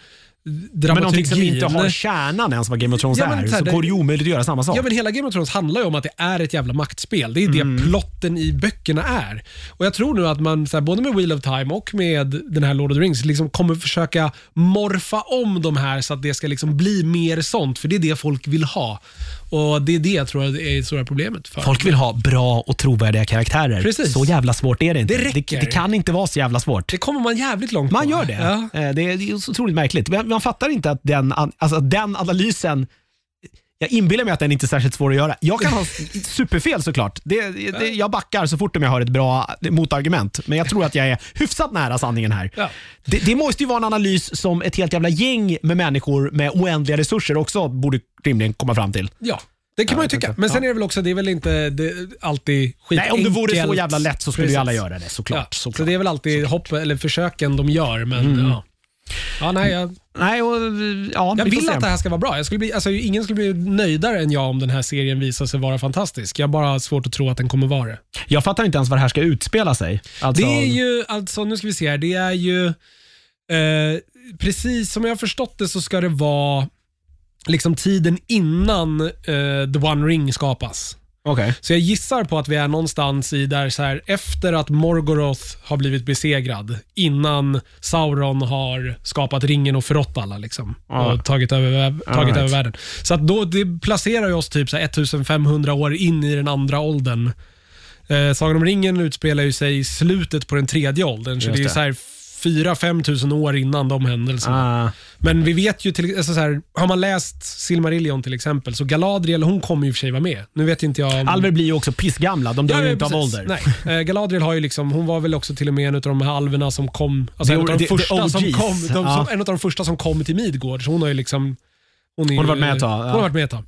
eh, men någonting som dramaturgin. inte har kärnan ens vad Game of Thrones Ja, men är, så här, så går det ju omöjligt att göra samma sak. Ja, men hela Game of Thrones handlar ju om att det är ett jävla maktspel. Det är Mm. det plotten i böckerna är. Och Jag tror nu att man, så här, både med Wheel of Time och med den här Lord of the Rings, liksom kommer försöka morfa om de här så att det ska liksom bli mer sånt, för det är det folk vill ha. Och Det är det jag tror är det stora problemet. för Folk vill ha bra och trovärdiga karaktärer. Precis. Så jävla svårt är det inte. Det räcker. det, kan inte vara så jävla svårt. Det kommer man jävligt långt Man på. gör det. Ja. Eh, Det är det så otroligt märkligt. Man, man fattar inte att den, alltså att den analysen jag inbillar mig att den inte är särskilt svår att göra. Jag kan ha (laughs) superfel såklart. Det, det, jag backar så fort om jag har ett bra motargument. Men jag tror att jag är hyfsat nära sanningen här. Ja. Det, det måste ju vara en analys som ett helt jävla gäng med människor med oändliga resurser också borde rimligen komma fram till. Ja, det kan man ju tycka. Men sen ja. är det väl också, det är väl inte det, alltid skitenkelt. Nej, om det vore så jävla lätt så skulle ju alla göra det såklart. Ja, såklart. Så det är väl alltid hopp, eller försöken de gör, men Mm. ja. Ja, nej, jag, Nej, och, ja, jag vi vill att det här ska vara bra. Jag skulle bli, alltså, ingen skulle bli nöjdare än jag om den här serien visar sig vara fantastisk. Jag har bara svårt att tro att den kommer vara det. Jag fattar inte ens var det här ska utspela sig. Alltså, Det är ju, alltså nu ska vi se här, det är ju, eh, precis som jag har förstått det så ska det vara liksom tiden innan eh, The One Ring skapas. Okej. Så jag gissar på att vi är någonstans i där så här, efter att Morgoroth har blivit besegrad, innan Sauron har skapat ringen och förrått alla liksom, Ja. och tagit, över, tagit right. över världen. Så att då, det placerar ju oss typ så här 1500 år in i den andra åldern. Eh, Sagan om ringen utspelar ju sig i slutet på den tredje åldern, så Just det är det. så här 4-5 tusen år innan de händelserna. Ah, Men vi vet ju, till, alltså så här, har man läst Silmarillion till exempel, så Galadriel hon kommer ju i och för sig vara med. Nu vet inte jag om... Alver blir ju också pissgamla. De dör Ja, ju inte av ålder. Nej. Eh, Galadriel har ju liksom, hon var väl också till och med en av de här alverna som kom, alltså en av de första som kom, de, Ja. som, en av de första som kom till Midgård. Så hon har ju liksom, hon, är Hon har varit med ett tag. Hon har varit med ett tag.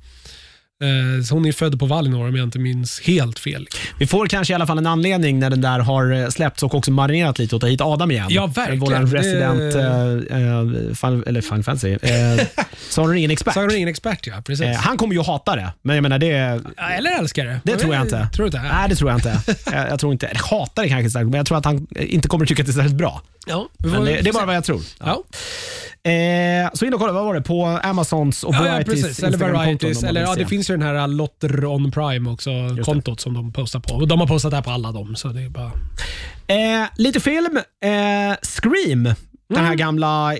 Eh, hon är född på Valinor om jag inte minns helt fel. Vi får kanske i alla fall en anledning när den där har eh, släppts och också marinerat lite och ta hit Adam igen. Ja, verkligen. Vår resident Det- eh, eh, Final, eller Final Fantasy. Eh, (laughs) Sagan om ringen-expert. Sagan om ingen expert ja, precis. Eh, han kommer ju hata det, men jag menar det... Ja, Eller älskar det. Det Men tror jag inte. Tror du inte? Nej, det tror jag inte. (laughs) jag, jag tror inte. Eller hatar det kanske men jag tror att han inte kommer tycka att det är särskilt bra. Ja, det, det är bara vad jag tror. Ja. Eh, så in och kolla, vad var det? På Amazons och Ja, ja, precis. Eller Varieties. Eller, ja, det finns ju den här uh, Lotter on Prime också, kontot som de postar på. Och de har postat det här på alla dem. Så det är bara... Eh, lite film. Eh, Scream. Den Mm. här gamla eh,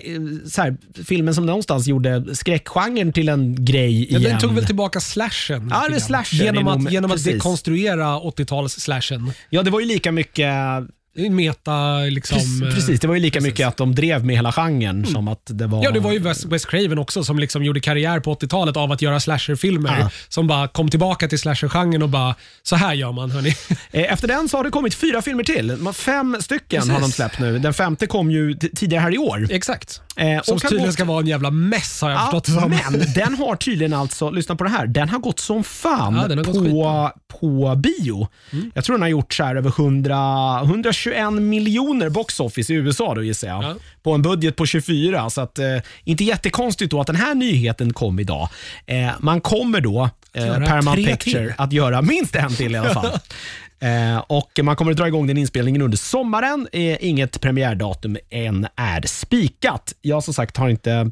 så här, filmen som någonstans gjorde skräckgenren till en grej Ja, igen. den tog väl tillbaka slashen? Ja, det slashen Genom att, genom att precis. dekonstruera 80-tals-slashen. Ja, det var ju lika mycket Det meta liksom... Precis, eh, precis, det var ju lika precis. mycket att de drev med hela genren som att det var... Ja, det var ju Wes, Wes Craven också som liksom gjorde karriär på 80-talet av att göra slasherfilmer. Ja. Som bara kom tillbaka till slashergenren och bara, så här gör man hörni. (laughs) Eh, Efter den så har det kommit fyra filmer till. Fem stycken Precis. har de släppt nu. Den femte kom ju tidigare här i år. Exakt. Eh, Som tydligen ska vara en jävla mess har jag Ja, förstått det men den har tydligen alltså, lyssna på det här, den har gått som fan Ja, gått på, skitbra. på bio. Jag tror den har gjort så här över 100, 121 miljoner box office i USA då gissar jag. Ja. På en budget på 24, så att, eh, inte jättekonstigt då att den här nyheten kom idag. Eh, man kommer då, eh, Paramount Picture, till. att göra minst en till i alla fall. (laughs) Eh, och Man kommer att dra igång den inspelningen under sommaren. Eh, inget premiärdatum än är spikat. Jag som sagt har inte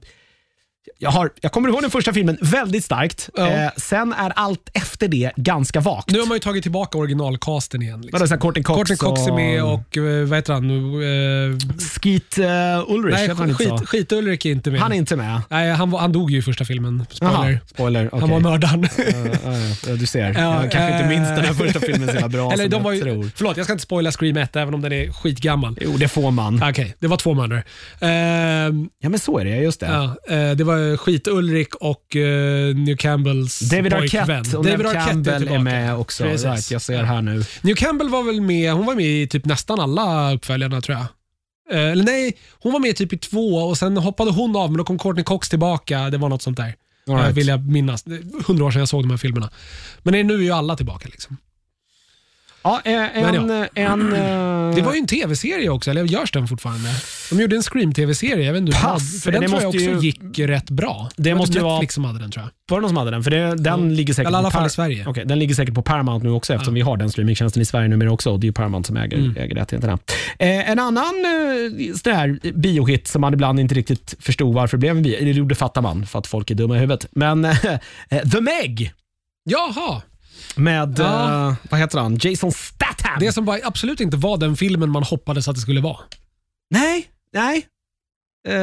jag, har, jag kommer ihåg den första filmen väldigt starkt. Ja. Eh, sen är allt efter det ganska vagt. Nu har man ju tagit tillbaka originalcasten igen. Liksom. Vadå, Courtney Cox, Courtney Cox är med och, eh, vad heter han? Uh, Skeet uh, Ulrich, heter han nej, inte så? skit, skit Ulrik är inte med. Han är inte med. Nej, han, han dog ju i första filmen. Spoiler. Spoiler. Han var mördaren. Ja, ja, du ser. Ja, jag kanske inte eh, minns den här första filmen så jävla bra (laughs) Eller som de jag var ju, tror. Förlåt, jag ska inte spoila Scream 1 även om den är skitgammal. Jo, det får man. Okej, det var två mördare. Ehm, Ja, men så är det. Just det. eh, det var Skit-Ulrik och uh, New Campbells David pojkvän. Arquette och Neve Campbell är, tillbaka. med också. Precis. Right, jag ser här nu. New Campbell var väl med, hon var med i typ nästan alla uppföljarna tror jag. Eh, Eller nej, hon var med typ i två och sen hoppade hon av men då kom Courtney Cox tillbaka. Det var något sånt där. All right. Eh, Vill jag minnas. Är Hundra år sedan jag såg de här filmerna. Men nu är ju alla tillbaka. Liksom. Ja, eh, en... Men en eh, Det var ju en tv-serie också, eller görs den fortfarande? De gjorde en Scream-tv-serie, jag vet inte Pass, för den det tror jag också ju- gick rätt bra. Det var måste ju vara- Netflix som hade den tror jag. Var det någon som hade den? För det, den Mm. ligger säkert Eller i alla på fall i Sverige. Okej, den ligger säkert på Paramount nu också eftersom vi har den streamingtjänsten i Sverige numera också. och Det är ju Paramount som äger, Mm. äger rättigheterna. Eh, en annan eh, biohit som man ibland inte riktigt förstod varför det blev en bio, eller det fattar man för att folk är dumma i huvudet. Men (laughs) eh, The Meg Jaha! Med, Ja. eh, vad heter han, Jason Statham. Det som bara absolut inte var den filmen man hoppades att det skulle vara. Nej, nej. Eh,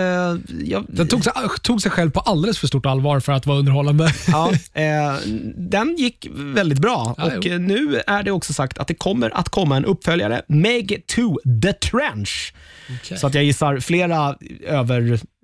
jag, Den tog sig, tog sig själv på alldeles för stort allvar för att vara underhållande. Ja, (laughs) eh, den gick väldigt bra Ja, och jo. eh, nu är det också sagt att det kommer att komma en uppföljare, Meg 2 The Trench. Så att jag gissar flera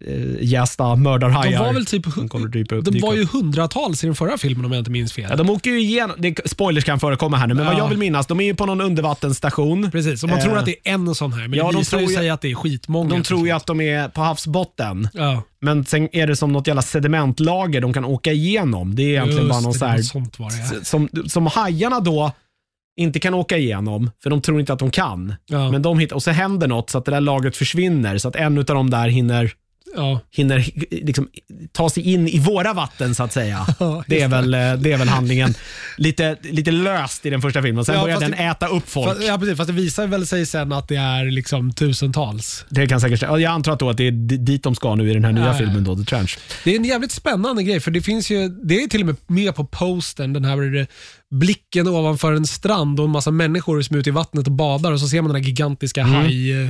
överjästa mördarhajar. De var väl typ kommer dyka upp. de var ju hundratals i den förra filmen om jag inte minns fel. Ja, de åker ju igenom, det, spoilers kan förekomma här nu, men vad Ja. jag vill minnas, de är ju på någon undervattensstation. Precis, och man Eh, tror att det är en sån här, men ja, det de visar ju tror sig att det är skitmånga. De tror ju att de är på havsbotten, Ja, men sen är det som något jävla sedimentlager de kan åka igenom. Det är egentligen just bara någon det, så det här sånt var det. ja. som, som hajarna då inte kan åka igenom, för de tror inte att de kan. Ja. Men de hittar, och så händer något så att det där lagret försvinner, så att en av dem där hinner, Ja. hinner liksom, ta sig in i våra vatten så att säga. (laughs) Ja, det, är väl, eh, det är väl handlingen. Lite, lite löst i den första filmen, sen Ja, börjar den det- äta upp folk. Fast, ja, precis, fast det visar väl sig sen att det är liksom tusentals. Det kan säkert, jag antar att, då att det är di- dit de ska nu i den här nya filmen, då, The Trench. Det är en jävligt spännande grej, för det finns ju, det är till och med med på postern, den här blicken ovanför en strand och en massa människor som är ute i vattnet och badar och så ser man den här gigantiska Mm. haj...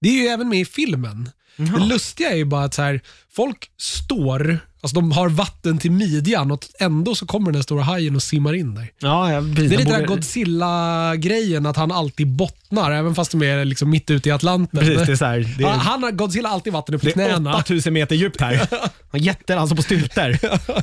Det är ju även med i filmen. Det lustiga är ju bara att så här, folk står, alltså de har vatten till midjan och ändå så kommer den här stora hajen och simmar in där. Ja, ja. Det är lite den borde- Godzilla-grejen, att han alltid bottnar, även fast de är liksom mitt ute i Atlanten. Precis, det är så här, det är, han har Godzilla alltid vatten upp till det är knäna. 8000 meter djupt här. (laughs) Han jätter alltså på stylter. (laughs)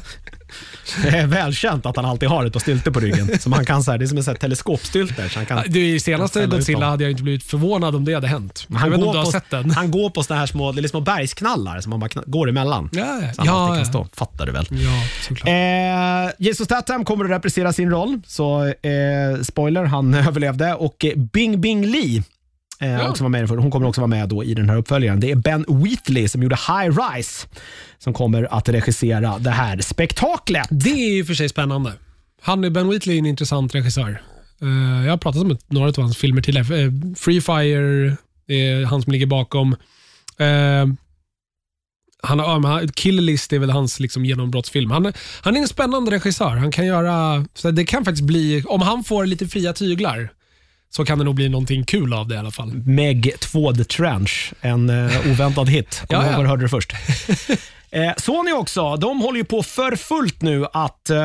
(laughs) Det är välkänt att han alltid har ett par stylter på ryggen. Som han kan så här, det är som en så här teleskopstylter. Så han kan, Du, I senaste Godzilla hade jag inte blivit förvånad om det hade hänt. Men jag vet inte om du har på, sett den? Han går på såna här små, det är små bergsknallar som man bara går emellan. Ja, ja. Så han Ja, alltid kan stå. Fattar du väl? Ja, såklart. Eh, Jesus Statham kommer att reprisera sin roll, så eh, spoiler, han (laughs) överlevde. Och Bing Bing Lee Ja. också var med, hon kommer också vara med då i den här uppföljaren. Det är Ben Wheatley som gjorde High Rise som kommer att regissera det här spektaklet. Det är ju för sig spännande. Han, Ben Wheatley är en intressant regissör. Eh, jag har pratat om några av hans filmer tidigare. Uh, Free Fire är han som ligger bakom. Eh, han har, Kill List är väl hans liksom genombrottsfilm. Han, är- han är en spännande regissör. Han kan göra, det kan faktiskt bli, om han får lite fria tyglar, så kan det nog bli någonting kul av det i alla fall. Meg 2 The Trench, en eh, oväntad hit. (laughs) Kommer Ja, ihåg ja. du hörde det först. (laughs) Eh, Sony också, de håller ju på för fullt nu att eh,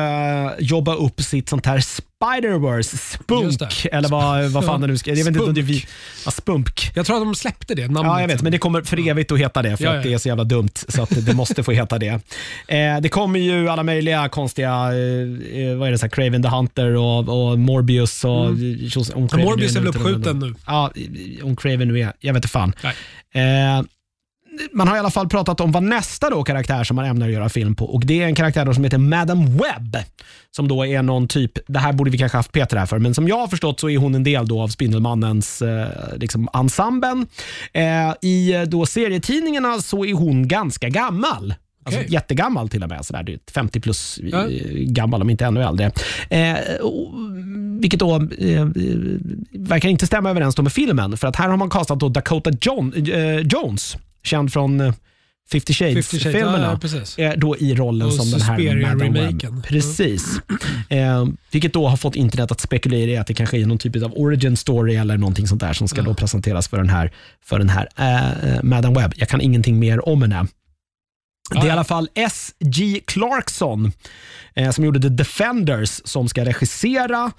jobba upp sitt sånt här Spider-Verse, Just. Spunk, eller vad, vad fan det nu ska... Jag vet inte om det är vi, Spunk. ja, Spunk. Jag tror att de släppte det namnet. Ja, jag vet, men det kommer för evigt att heta det för Ja, att ja. det är så jävla dumt så att det måste få heta det. Eh, det kommer ju alla möjliga konstiga, eh, eh, vad är det, så här, Craven the Hunter och, och Morbius och... Mm. Craven Morbius är väl ute uppskjuten nu? Ja, om Craven nu är, jag vet inte fan. Eh, man har i alla fall pratat om vad nästa då karaktär som man ämnar göra film på och det är en karaktär som heter Madam Webb. Som då är någon typ, det här borde vi kanske haft Peter här för, men som jag har förstått så är hon en del då av Spindelmannens eh, liksom ensemblen. Eh, I eh, då serietidningarna så är hon ganska gammal. Alltså Okej. jättegammal till och med. Sådär, det är 50 plus eh, Ja. gammal, om inte ännu äldre. Eh, och, vilket då eh, verkar inte stämma överens med filmen. För att här har man castat då Dakota John, eh, Jones, känd från eh, 50 Fifty Shades, Shades-filmerna. ja, eh, då i rollen Och som den här. Madam Web. Precis. Eh, vilket då har fått internet att spekulera i att det kanske är någon typ av origin story eller någonting sånt där som ska då presenteras för den här, för den här eh, Madam Web. Jag kan ingenting mer om henne. Det är i ja. alla fall S.G. Clarkson eh, som gjorde The Defenders som ska regissera.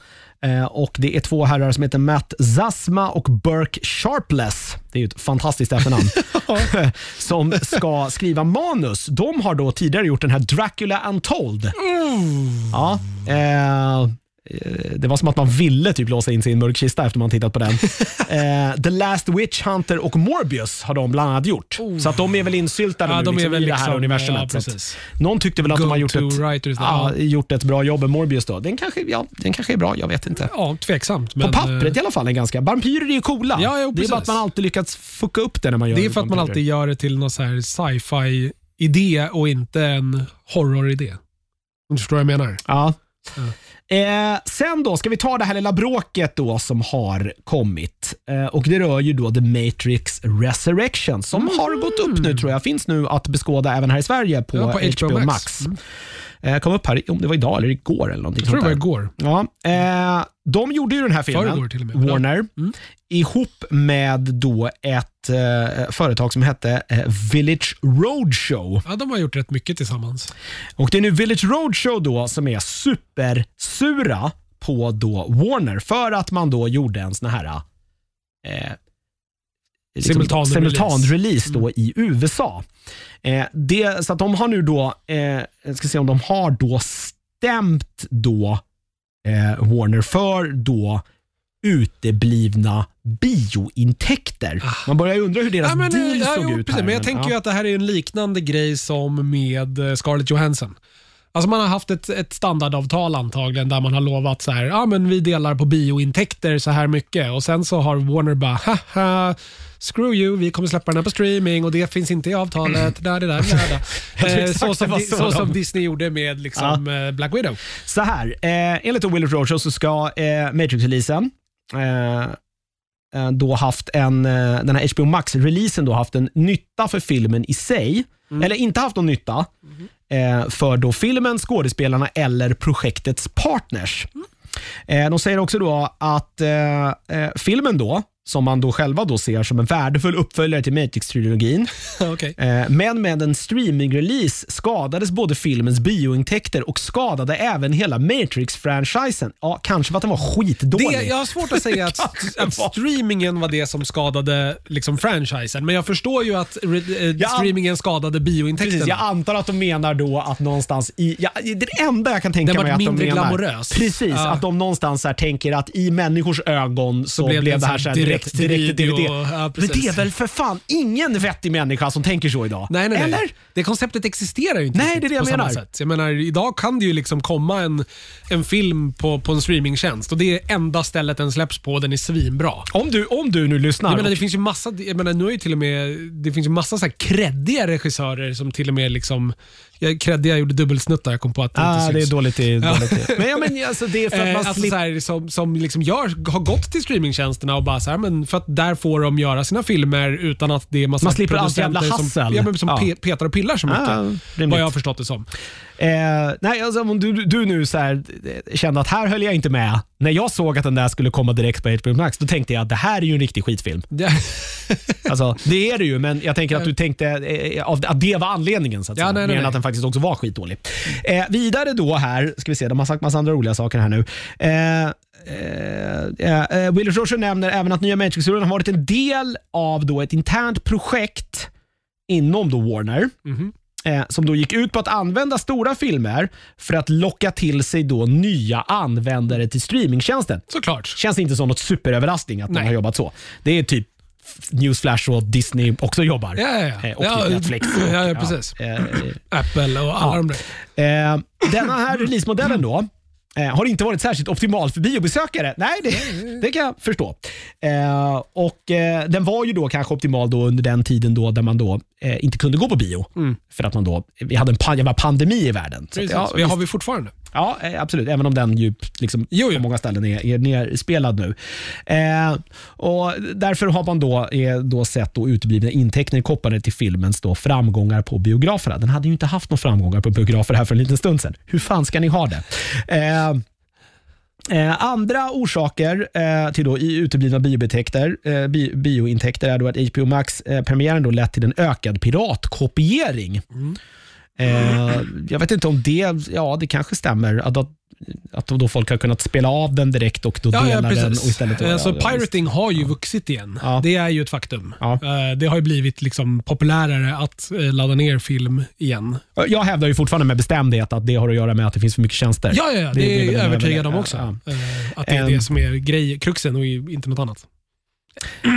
Eh, och Det är två herrar som heter Matt Zasma och Burke Sharpless. Det är ju ett fantastiskt efternamn. (laughs) (laughs) som ska skriva manus. De har då tidigare gjort den här Dracula Untold. Ja, eh, eh, det var som att man ville typ låsa in sig i en mörk kista efter man tittat på den. (laughs) eh, The Last Witch Hunter och Morbius har de bland annat gjort. Så att de är väl insyltade Ja, nu de är liksom, väl i det här liksom, universumet. ja, någon tyckte väl att de har gjort ett, Go-to-writers där. ja, Ja. gjort ett bra jobb med Morbius. Då. Den, kanske, ja, den kanske är bra, jag vet inte. Ja, tveksamt. På Men, pappret eh, i alla fall är ganska... Vampyrer är ju coola. Ja, jo, det är bara att man alltid lyckats fucka upp det när man gör Det är för att man alltid gör det till någon sci-fi idé och inte en horror-idé. Om du förstår vad jag menar? Ja. Eh, sen då ska vi ta det här lilla bråket då som har kommit. Eh, och Det rör ju då The Matrix Resurrection som har gått upp nu tror jag. Finns nu att beskåda även här i Sverige på, Ja, på HBO, HBO Max. Max. Mm. Eh, kom upp här, om det var idag eller igår eller någonting Jag tror det var igår. Ja, eh, de gjorde ju den här filmen, med. Warner, Mm. ihop med då ett eh, företag som hette eh, Village Roadshow. Ja, de har gjort rätt mycket tillsammans. Och Det är nu Village Roadshow då som är supersura på då Warner för att man då gjorde en sån här eh, liksom Simultan simultan release. release då i USA. Eh, det, så att de har nu då, eh, jag ska se om de har då stämt då eh, Warner för då uteblivna biointäkter. Man börjar ju undra hur deras Ja, men, deal ja, såg jo, ut precis, här. men jag tänker ju att det här är en liknande grej som med eh, Scarlett Johansson. Alltså man har haft ett, ett standardavtal antagligen där man har lovat så här, ja men vi delar på biointäkter så här mycket och sen så har Warner bara, haha, screw you, vi kommer släppa den här på streaming och det finns inte i avtalet. Där, där, där, där. (laughs) Eh, så som, så så som Disney gjorde med liksom, eh, Black Widow. Så här, eh, enligt Willard Roadshow så ska eh, Matrix-releasen eh, eh, då haft en, den här HBO Max-releasen då haft en nytta för filmen i sig. Eller inte haft någon nytta eh, för då filmen, skådespelarna eller projektets partners. Eh, de säger också då att eh, filmen då, som man då själva då ser som en värdefull uppföljare till Matrix-trilogin, (laughs) Okej. Eh, Men med en streaming-release skadades både filmens biointäkter och skadade även hela Matrix-franchisen. Ja, kanske för att den var skitdålig. Det, jag har svårt att säga (laughs) att, att streamingen var det som skadade liksom, franchisen, men jag förstår ju att eh, Ja, streamingen skadade biointäkterna. Precis, jag antar att de menar då att någonstans i... Ja, det enda jag kan tänka Den mig att de mindre menar. glamorös. Precis, Ja. att de någonstans här tänker att i människors ögon så, blev blev det det här så så här direkt direkt, till DVD. ja, Men det är väl för fan ingen vettig människa som tänker så idag? Nej, nej, nej. Eller? Det konceptet existerar ju inte Nej, det är det jag menar. sätt. Jag menar, idag kan det ju liksom komma en, en film på, på en streamingtjänst och det är enda stället den släpps på och den är svinbra. Om du, om du nu lyssnar. Jag menar, det finns ju massa, jag menar, nu är till och med, det finns ju massa så här kreddiga regissörer som till och med liksom, jag, kreddiga gjorde dubbelsnuttar, jag kom på att det Ah, inte det är syns. dåligt. Det är dåligt. Men, ja, men alltså, det är för att Eh, man alltså så här, som, som liksom gör, har gått till streamingtjänsterna och bara så här, men för att där får de göra sina filmer utan att det är massa Man slipper allt jävla producenter som, hassel. ja, men som Ja. pe- petar och pillar så mycket. Ja, rimligt. vad jag har förstått det som. Eh, nej, alltså, om du, du nu så här, eh, kände att här höll jag inte med. När jag såg att den där skulle komma direkt på HBO Max, då tänkte jag att det här är ju en riktig skitfilm. (laughs) Det, Alltså, det är det ju, men jag tänker att du tänkte eh, av- att det var anledningen. Så att Ja, säga, nej, mer än att den faktiskt också var skitdålig. Eh, vidare då här, ska vi se, de har sagt massa andra roliga saker här nu. Eh, eh, eh, Willy Roger nämner även att nya Matrix-serien har varit en del av då ett internt projekt inom då Warner. Mhm. Eh, som då gick ut på att använda stora filmer för att locka till sig då nya användare till streamingtjänsten. såklart. Känns inte som något superöverraskning att de Nej. har jobbat så. Det är typ Newsflash och Disney också jobbar. Ja, ja, ja. Eh, Och Ja, Netflix. (clears throat) ja, ja, precis. Eh, Apple och alla Ja. de där. eh, denna här releasemodellen då eh, har inte varit särskilt optimal för biobesökare. Nej, det, det kan jag förstå. Eh, och eh, Den var ju då kanske optimal då under den tiden då där man då eh, inte kunde gå på bio. För att man då, vi hade en pandemi i världen. Så att, Precis. ja, det har vi fortfarande. Ja, eh, absolut. Även om den ju liksom Jo, jo. på många ställen är, är nerspelad nu. Eh, och därför har man då, eh, då sett då uteblivna intäkter kopplade till filmens då framgångar på biograferna. Den hade ju inte haft några framgångar på biografer här för en liten stund sedan. Hur fan ska ni ha det? Eh, Eh, andra orsaker eh, till då i uteblivna biointäkter, eh, bi, biointäkter är då att HBO Max-premiären då lett till en ökad piratkopiering. Eh, jag vet inte om det, ja det kanske stämmer. Att, att, att då folk har kunnat spela av den direkt och då Ja, ja, dela den och istället... Eh, ja, ja, pirating har ju vuxit igen. Ja. Det är ju ett faktum. Ja. Eh, Det har ju blivit liksom populärare att eh, ladda ner film igen. Jag hävdar ju fortfarande med bestämdhet att det har att göra med att det finns för mycket tjänster. Ja, ja, ja. det, det är jag övertygad om också. ja. Att det är Ehm. det som är grej, kruxen och inte något annat. Eh,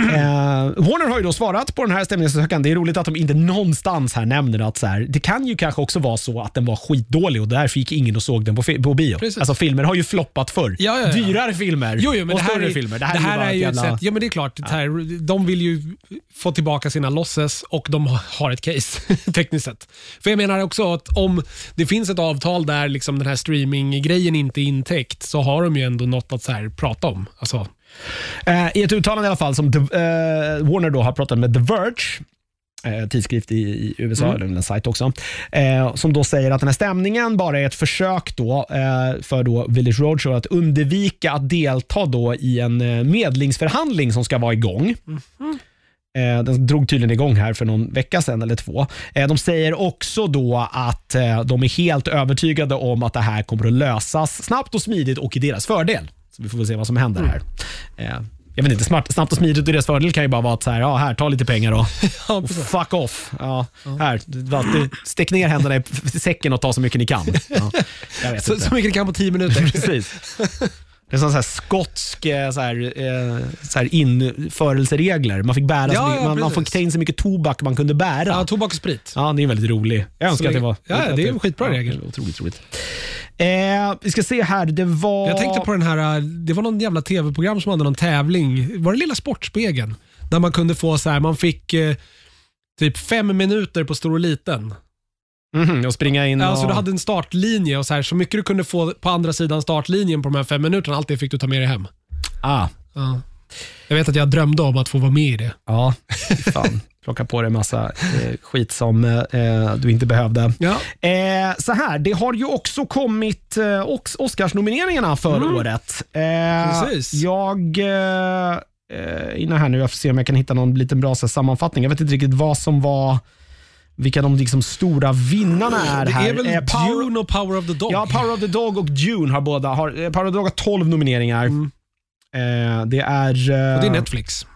Warner har ju då svarat på den här stämningsansökan. Det är roligt att de inte någonstans här nämner att så här, det kan ju kanske också vara så att den var skitdålig och därför gick ingen och såg den på, fi- på bio. Precis. Alltså filmer har ju floppat förr. Ja, ja, ja. Dyrare filmer Jo, jo, men och det här större är, filmer. Det här, bara är ju ett jävla- sätt. Ja, men det är klart. Det här, de vill ju få tillbaka sina losses och de har ett case (laughs) tekniskt sett. För jag menar också att om det finns ett avtal där liksom den här streaminggrejen inte är intäckt så har de ju ändå något att så här prata om. Alltså, I ett uttalande i alla fall som The, eh, Warner då har pratat med The Verge, eh, tidskrift i, i USA, eller en sajt också, eh, som då säger att den här stämningen bara är ett försök då, eh, för då Village Roadshow att undvika att delta då i en eh, medlingsförhandling som ska vara igång. Eh, Den drog tydligen igång här för någon vecka sedan eller två. Eh, De säger också då att eh, de är helt övertygade om att det här kommer att lösas snabbt och smidigt och i deras fördel. Så vi får väl se vad som händer här. Eh, Jag vet inte, smart, snabbt och smidigt och i deras fördel kan ju bara vara att så här, ja, här, ta lite pengar då. (laughs) Och fuck off. Ja, här, bara, stick ner händerna i säcken och ta så mycket ni kan. (laughs) Ja, jag vet så, så mycket du kan på tio minuter. (laughs) Precis. Det är sån så här skotsk eh, så här, eh, så här införelseregler. Man fick bära Ja, mycket, ja, man, man fick ta in så mycket tobak man kunde bära. ja, Ja, tobak och sprit. det är väldigt rolig. Jag önskar Så att det var... Ja, det är en skitbra regel. Otroligt roligt. Eh, vi ska se här, det var... Jag tänkte på den här, äh, det var någon jävla tv-program som hade någon tävling. Var det Lilla Sportspegeln? Där man kunde få så här, man fick eh, typ fem minuter på stor och liten. Mhm, och springa in och... Alltså du hade en startlinje och så här, så mycket du kunde få på andra sidan startlinjen på de här fem minuterna, allt det fick du ta med dig hem. Ah, Ja. Jag vet att jag drömde om att få vara med i det. ja, fan. (laughs) Plocka på dig massa eh, skit som eh, du inte behövde. Ja. Eh, så här, det har ju också kommit eh, Os- Oscarsnomineringarna för året. Eh, Mm. Precis. Jag eh, eh, inne här nu, jag får se om jag kan hitta någon liten bra här, sammanfattning. Jag vet inte riktigt vad som var, vilka de liksom stora vinnarna är Det här. är väl Eh, Power- Dune och Power of the Dog? Ja, Power of the Dog och Dune har båda, har, eh, Power of the Dog har 12 nomineringar. Eh, det är... eh. Och det är Netflix.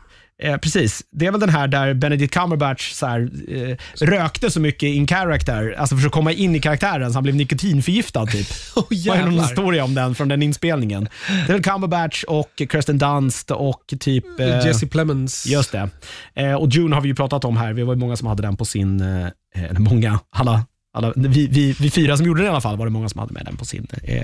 Eh, precis. Det är väl den här där Benedict Cumberbatch så här, eh, rökte så mycket in character, alltså för att komma in i karaktären så han blev nikotinförgiftad typ. (laughs) Oh, Vad är någon historia om den från den inspelningen? Det är väl Cumberbatch och Kirsten Dunst och typ... eh, Jesse Plemons. Just det. Eh, och June har vi ju pratat om här. Vi var ju många som hade den på sin... Eh, eller många, alla. Alla vi, vi, vi fyra som gjorde den i alla fall var det många som hade med den på sin eh,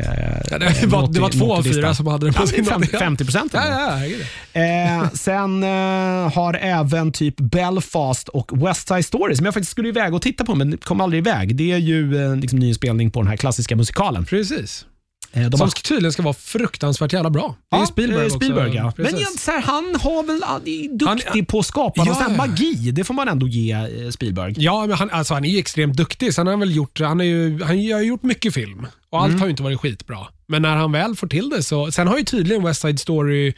Ja, det, var, det var två av fyra som hade den på Ja, sin fem- ja. 50 procent. Ja, ja, herregud. Eh, sen eh, har även typ Belfast och West Side Story, som jag faktiskt skulle iväg och titta på, men kom aldrig iväg. Det är ju eh, liksom ny på den här klassiska musikalen. Precis. Eh, de Som har- tydligen ska vara fruktansvärt jävla bra. Det är Ja, Spielberg eh. Spielberg ja. Men så här, han har väl, han är duktig Han- på att skapa Ja, ja. magi. Det får man ändå ge eh, Spielberg. Ja, men han, alltså, han är extremt duktig. Sen har han väl gjort, han, är ju, han har gjort mycket film och allt Mm. har ju inte varit skitbra. Men när han väl får till det så... Sen har ju tydligen West Side Story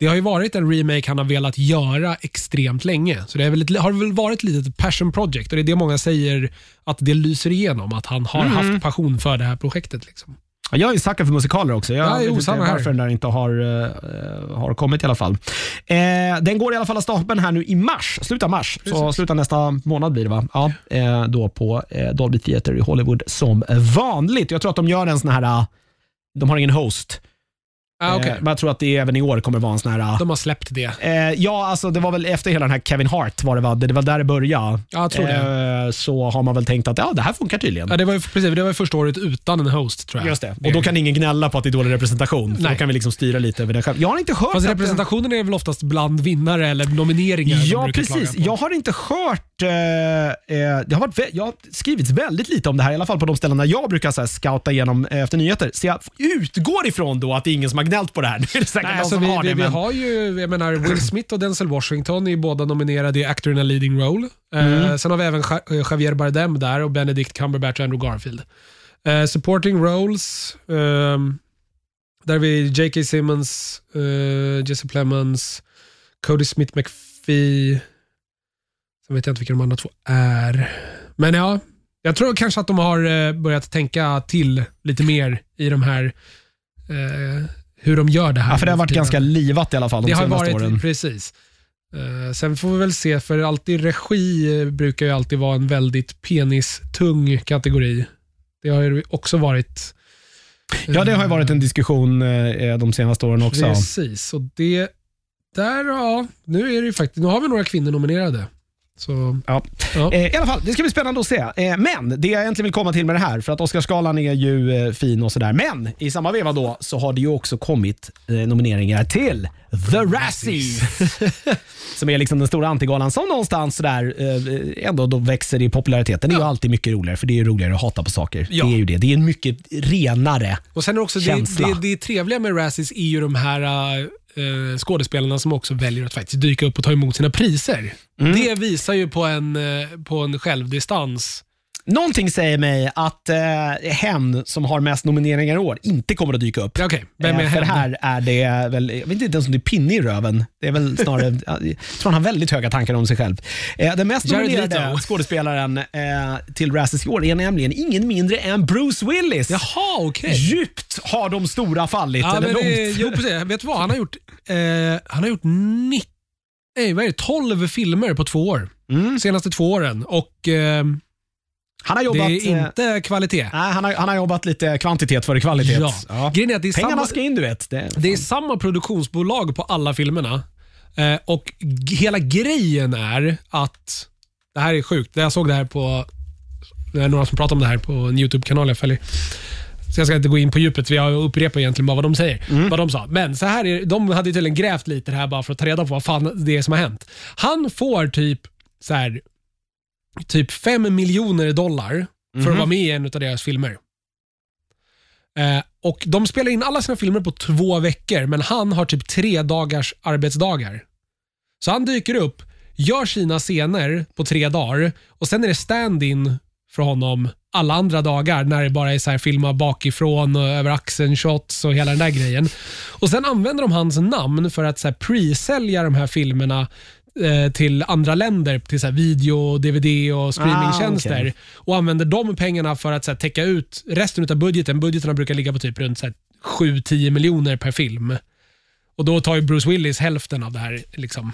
det har ju varit en remake han har velat göra extremt länge. Så det är väl har väl varit ett litet passion project och det är det många säger att det lyser igenom, att han har Mm. haft passion för det här projektet. Liksom. Ja, Jag är sucker för musikaler också. Jag Ja, vet inte varför den där inte har, eh, har kommit i alla fall. Eh, den går i alla fall av stapeln här nu i mars, slutet av mars. Så Precis. slutet nästa månad blir det va? Ja, eh, då på eh, Dolby Theatre i Hollywood som vanligt. Jag tror att de gör en sån här, eh, de har ingen host. Ah, okay. eh, men jag tror att det även i år kommer vara en sån här eh, De har släppt det. Eh, ja, alltså det var väl efter hela den här Kevin Hart, var det, va? det var där det började. Ja, jag tror det. Eh, så har man väl tänkt att ja, det här funkar tydligen. Ja, det, var ju, precis, det var ju första året utan en host tror jag. Just det. Och då kan ingen gnälla på att det är dålig representation. För Nej. då kan vi liksom styra lite över det själv. Jag har inte hört Fast att- representationen är väl oftast bland vinnare eller nomineringar Ja, precis. Jag har inte hört... Eh, eh, det har varit, jag har skrivits väldigt lite om det här, i alla fall på de ställen där jag brukar så här, scouta igenom eh, efter nyheter. Så jag utgår ifrån då att det är ingen som har gnällt på det här. (laughs) Nu är det säkert Nej, någon alltså som vi, har vi, det. vi Men... har ju, jag menar, Will Smith och Denzel Washington är båda nominerade i Actor in a leading role. Mm. Eh, sen har vi även eh, Javier Bardem där och Benedict Cumberbatch och Andrew Garfield. Eh, supporting roles, ehm, där har vi J.K. Simmons, eh, Jesse Plemons, Cody Smith McPhee. Sen vet jag inte vilka de andra två är. Men ja, jag tror kanske att de har eh, börjat tänka till lite mer i de här eh, hur de gör det här. Ja, för det har varit ganska livat i alla fall de Det har senaste varit, åren. precis. Eh, sen får vi väl se, för alltid regi eh, brukar ju alltid vara en väldigt penistung kategori. Det har ju också varit... Ja, det har ju varit en diskussion eh, de senaste åren också. Precis, och det... Där, ja, nu är det ju faktiskt, nu har vi några kvinnor nominerade. Så, Ja. ja. Eh, I alla fall, det ska bli spännande att se. Eh, men det jag egentligen vill komma till med det här, för att Oscarsgalan är ju eh, fin och sådär. Men i samma veva då så har det ju också kommit nomineringar till The Razzies. (laughs) som är liksom den stora antigalan som någonstans sådär ändå då växer i popularitet. Den är ju alltid mycket roligare, för det är roligare att hata på saker. Ja. Det är ju det. Det är en mycket renare Och sen är det också, det, Känsla. det, det trevliga med Razzies är ju de här eh, skådespelarna som också väljer att faktiskt dyka upp och ta emot sina priser. Mm. Det visar ju på en, eh, på en självdistans. Någonting säger mig att eh, hen som har mest nomineringar i år inte kommer att dyka upp. Okej, vem är Eh, för hen? här är det väl, jag vet inte ens om det är pinne i röven. Det är väl snarare, (laughs) jag tror han har väldigt höga tankar om sig själv. Eh, den mest Jared nominerade Leto. skådespelaren eh, till Razzies i år är nämligen ingen mindre än Bruce Willis. Jaha, okej. Djupt har de stora fallit. Ja, eller men det, långt. jo, precis. Vet du vad? Han har gjort, eh, han har gjort 90, nej, vad är det, 12 filmer på två år. Mm. Senaste två åren. Och eh, Han, har det jobbat, är eh, inte kvalitet. nej, han, har, han har jobbat lite kvantitet före kvalitet. Ja. Grejen är att det är Pengarna samma, ska in du vet. Det, Det är samma produktionsbolag på alla filmerna. Eh, och hela grejen är att, det här är sjukt, jag såg det här på, det är några som pratar om det här på en YouTube-kanal jag följer. Så jag ska inte gå in på djupet, för jag upprepar egentligen bara vad de säger. Vad de sa. Men så här är, de hade tydligen grävt lite det här bara för att ta reda på vad fan det är som har hänt. Han får typ så här, typ 5 miljoner dollar för att vara med i en av deras filmer. Eh, och De spelar in alla sina filmer på två veckor, men han har typ tre dagars arbetsdagar. Så han dyker upp, gör sina scener på tre dagar och sen är det stand-in för honom alla andra dagar när det bara är så här filma bakifrån och över axeln shots och hela den där grejen. Och Sen använder de hans namn för att så här pre-sälja de här filmerna eh, till andra länder, till så här video, DVD och streamingtjänster. Ah, okej. Och använder de pengarna för att så här, täcka ut resten av budgeten. Budgeterna brukar ligga på typ runt så här 7-10 miljoner per film. Och Då tar ju Bruce Willis hälften av det här. Liksom.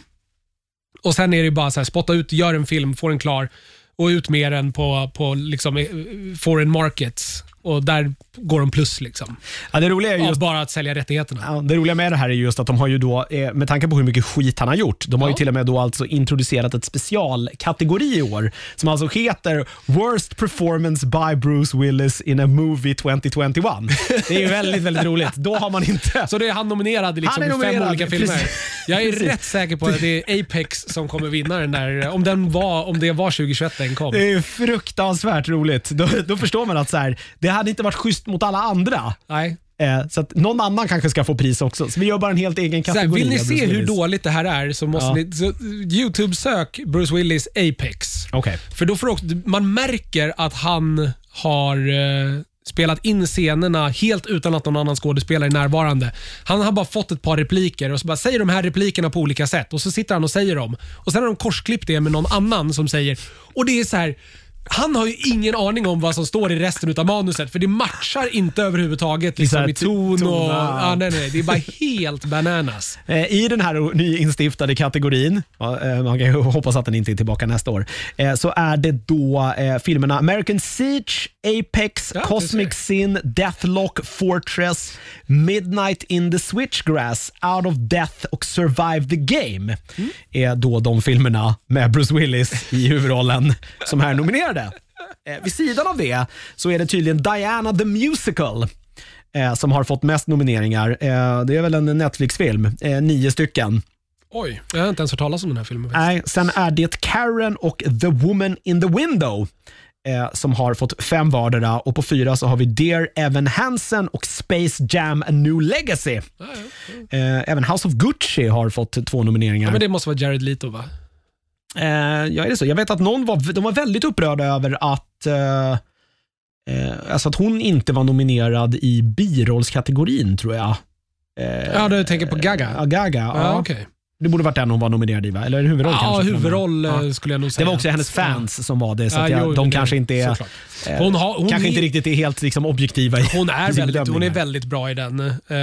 Och Sen är det ju bara så här, spotta ut, gör en film, få den klar och ut med den på, på liksom, eh, foreign markets. Och Där går de plus. Liksom. ja, det roliga är ju Av just bara att sälja rättigheterna. Ja, det roliga med det här är just att de har ju då, eh, med tanke på hur mycket skit han har gjort, de har ju Ja. till och med då alltså introducerat ett specialkategori i år som alltså heter Worst performance by Bruce Willis in a movie 2021. (laughs) Det är ju väldigt, väldigt roligt. Då har man inte... Så det är han nominerad liksom Han är i fem nominerad, olika filmer. precis. Jag är rätt säker på att det är Apex som kommer vinna den där. Om, den var, om det var 2021 den kom. Det är fruktansvärt roligt. Då, då förstår man att så här, det hade inte varit schysst mot alla andra. Nej. Eh, så att någon annan kanske ska få pris också. Så vi gör bara en helt egen Så här, kategori. vill ni se hur dåligt det här är så måste Ja. ni... Så, Youtube-sök Bruce Willis Apex. Okej. För då får också, man märker att han har eh, spelat in scenerna helt utan att någon annan skådespelare är närvarande. Han har bara fått ett par repliker och så bara säger de här replikerna på olika sätt och så sitter han och säger dem. Och Sen har de korsklippt det med någon annan som säger... Och det är så här... Han har ju ingen aning om vad som står i resten av manuset för det matchar inte överhuvudtaget liksom, i ton och... ja. Nej, nej, det är bara helt bananas. (laughs) Eh, I den här nyinstiftade kategorin, eh, man kan ju (laughs) hoppas att den inte är tillbaka nästa år, eh, så är det då filmerna American Siege, Apex, Ja, Cosmic Sin, Deathlock, Fortress, Midnight in the Switchgrass, Out of Death och Survive the Game. Mm. är då de filmerna med Bruce Willis i huvudrollen som är nominerade. Eh, vid sidan av det så är det tydligen Diana the Musical eh, som har fått mest nomineringar. Eh, det är väl en Netflix-film, eh, nio stycken. Oj, jag har inte ens hört talas om den här filmen. Nej, sen är det Karen och The Woman in the Window eh, som har fått fem vardera och på fyra så har vi Dear Evan Hansen och Space Jam A New Legacy. Ja. Eh, även House of Gucci har fått två nomineringar. Ja, men det måste vara Jared Leto va? Eh, ja, är det så? Jag vet att någon var, de var väldigt upprörda över att, eh, eh, alltså att hon inte var nominerad i birollskategorin, tror jag. Eh, Ja, du tänker på Gaga? Ja, Gaga. Ja, Ja, okej. Det borde varit den hon var nominerad i, va? eller en huvudroll Ja, kanske? huvudroll Ja. eh, skulle jag nog Det säga. var också hennes fans som var det, så jag, jo, de det- kanske inte är, eh, Hon, har, hon, kanske är, inte riktigt är helt liksom, objektiva i hon, är (laughs) sin väldigt, hon är väldigt bra i den. Eh,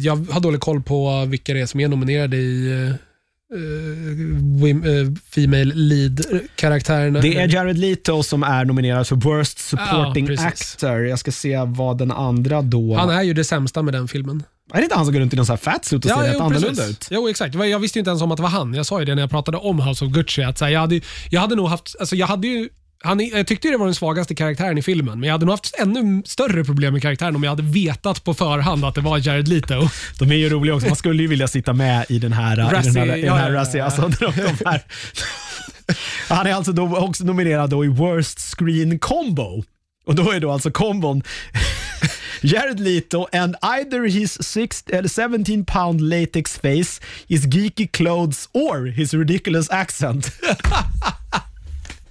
jag har dålig koll på vilka det är som är nominerade i uh, Female Lead-karaktärerna. Det är Jared Leto som är nominerad för Worst Supporting Ja. Actor. Jag ska se vad den andra då... Han är ju det sämsta med den filmen. Är det inte han som går runt i någon sån här fatsuit och ser rätt annorlunda ut? Jo, exakt. Jag visste ju inte ens om att det var han. Jag sa ju det när jag pratade om House of Gucci. Att så här, jag, hade, jag hade nog haft... Alltså jag hade ju, han, jag tyckte det var den svagaste karaktären i filmen, men jag hade nog haft ännu större problem med karaktären om jag hade vetat på förhand att det var Jared Leto. (laughs) De är ju roliga också. Man skulle ju vilja sitta med i den här, i den här, Razzie, i den här ja, ja, Razzie. ja. Alltså, de, de här. (laughs) Han är alltså då också nominerad då i Worst Screen Combo. Och då är då alltså kombon Jared Leto and either his six, eh, 17 pound latex face, his geeky clothes or his ridiculous accent. (laughs)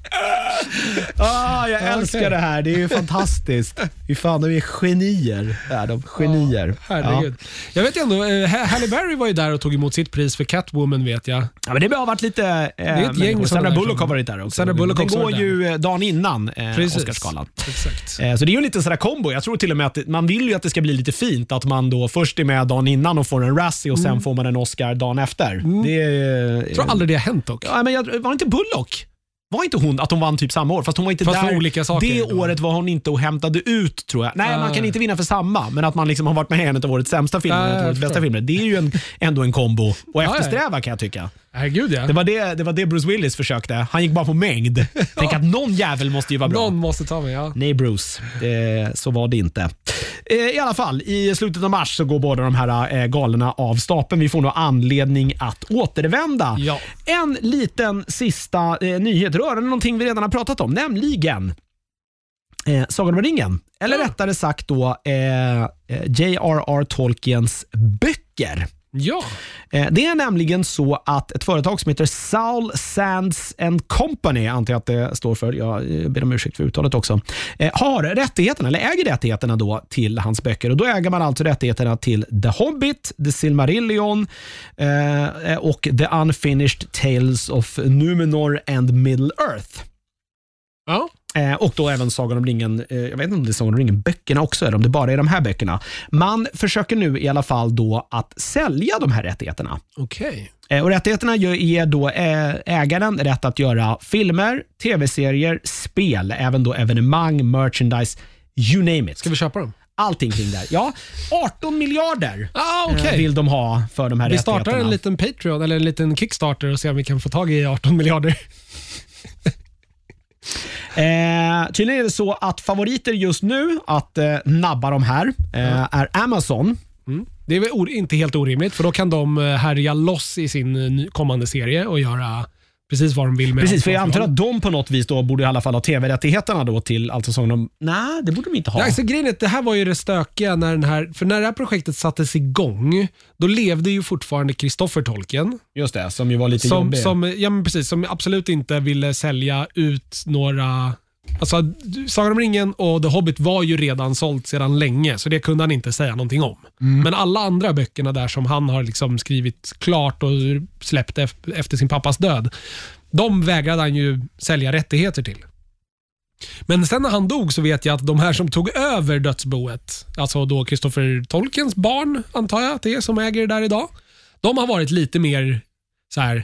(laughs) ah, jag älskar okej. det här. Det är ju fantastiskt. Fy fan, de är genier. Är de genier. Herregud. Jag vet ju ändå, eh, Halle Berry var ju där och tog emot sitt pris för Catwoman vet jag. Ja, men det har varit lite... Eh, är ett gäng Sandra Bullock har varit där också. Sandra Bullock Den går varit där. ju eh, dagen innan eh, Precis. Oscarsgalan. Exakt. Eh, Så det är ju en liten sådär kombo. Jag tror till och med att man vill ju att det ska bli lite fint att man då först är med dagen innan och får en Razzie och sen får man en Oscar dagen efter. Det är, Mm. Jag tror aldrig det har hänt dock. ja, men jag, var det inte Bullock? Var inte hon att hon vann typ samma år? Fast hon var inte Fast där. olika saker det då. året var hon inte och hämtade ut tror jag. Nej, Ah. man kan inte vinna för samma, men att man liksom har varit med i en av årets sämsta filmer, Ah, jag årets bästa filmer. Det är ju en, ändå en kombo att eftersträva kan jag tycka. Herregud ja. Det var det, det var det Bruce Willis försökte. Han gick bara på mängd. (laughs) Tänk att någon jävel måste ju vara bra. Någon måste ta mig, ja. Nej Bruce, det, så var det inte. Eh, I alla fall, i slutet av mars så går båda de här eh, galorna av stapeln. Vi får nog anledning att återvända. Ja. En liten sista eh, nyhet rörande någonting vi redan har pratat om, nämligen eh, Sagan om ringen. Eller Ja. rättare sagt då eh, eh, J.R.R. Tolkiens böcker. Ja. Eh, Det är nämligen så att ett företag som heter Saul Sands and Company, antar jag att det står för, jag eh, ber om ursäkt för uttalet också, eh, har rättigheterna, eller äger rättigheterna då till hans böcker. Och Då äger man alltså rättigheterna till The Hobbit, The Silmarillion och The Unfinished Tales of Numenor and Middle Earth. ja. Eh, och då även Sagan om ringen, eh, jag vet inte om det är Sagan om ringen-böckerna också, eller om det bara är de här böckerna. Man försöker nu i alla fall då att sälja de här rättigheterna. Okej. Eh, Och rättigheterna ger- då eh, ägaren rätt att göra filmer, tv-serier, spel, även då evenemang, merchandise, you name it. Ska vi köpa dem? Allting kring det. Ja, 18 miljarder Ah, okej. vill de ha för de här Vi startar rättigheterna. en liten Patreon eller en liten Kickstarter och ser om vi kan få tag i 18 miljarder. (laughs) Eh, tydligen är det så att favoriter just nu att eh, nabba de här eh, är Amazon. Mm. Det är väl inte helt orimligt för då kan de eh, härja loss i sin eh, kommande serie och göra precis vad de vill med Precis, för jag antar att de på något vis då borde i alla fall ha tv-rättigheterna då till allt som de... Nej, det borde de inte ha. Ja, alltså, grejen är att det här var ju det stökiga när, den här, för när det här projektet sattes igång, då levde ju fortfarande Christopher Tolkien. Just det, som ju var lite Som, jobbig. som, ja, men precis, som absolut inte ville sälja ut några... Alltså, Sagan om ringen och The Hobbit var ju redan sålt sedan länge, så det kunde han inte säga någonting om. Mm. Men alla andra böckerna där som han har liksom skrivit klart och släppt ef- efter sin pappas död, de vägrade han ju sälja rättigheter till. Men sen när han dog så vet jag att de här som tog över dödsboet, alltså då Christopher Tolkiens barn, antar jag att det är, som äger det där idag. De har varit lite mer så här,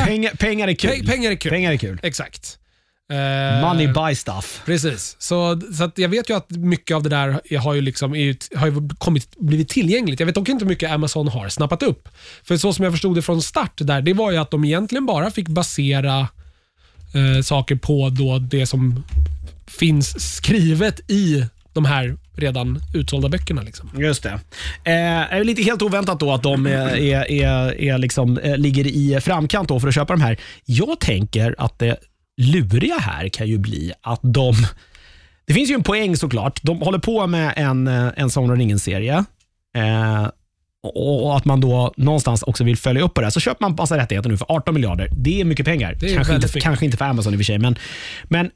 äh, pengar, pengar är kul. Pe- pengar är kul. Pengar är kul. Exakt. Eh, Money buy stuff. Precis. Så, så jag vet ju att mycket av det där är- har ju, liksom, är, ju- har ju kommit, blivit tillgängligt. Jag vet dock inte hur mycket Amazon har snappat upp. För så som jag förstod det från start där, det var ju att de egentligen bara fick basera eh, saker på då det som finns skrivet i de här redan utsålda böckerna. Liksom. Just det. Eh, är lite helt oväntat då att de är, är, är, är liksom, eh, ligger i framkant då för att köpa de här. Jag tänker att det luriga här kan ju bli att de... Det finns ju en poäng såklart. De håller på med en, eh, en Sagan om ringen-serie. Eh, och att man då någonstans också vill följa upp på det. här. Så köper man massa rättigheter nu för 18 miljarder. Det är mycket pengar. Är kanske, inte, mycket. kanske inte för Amazon i och för sig, men, men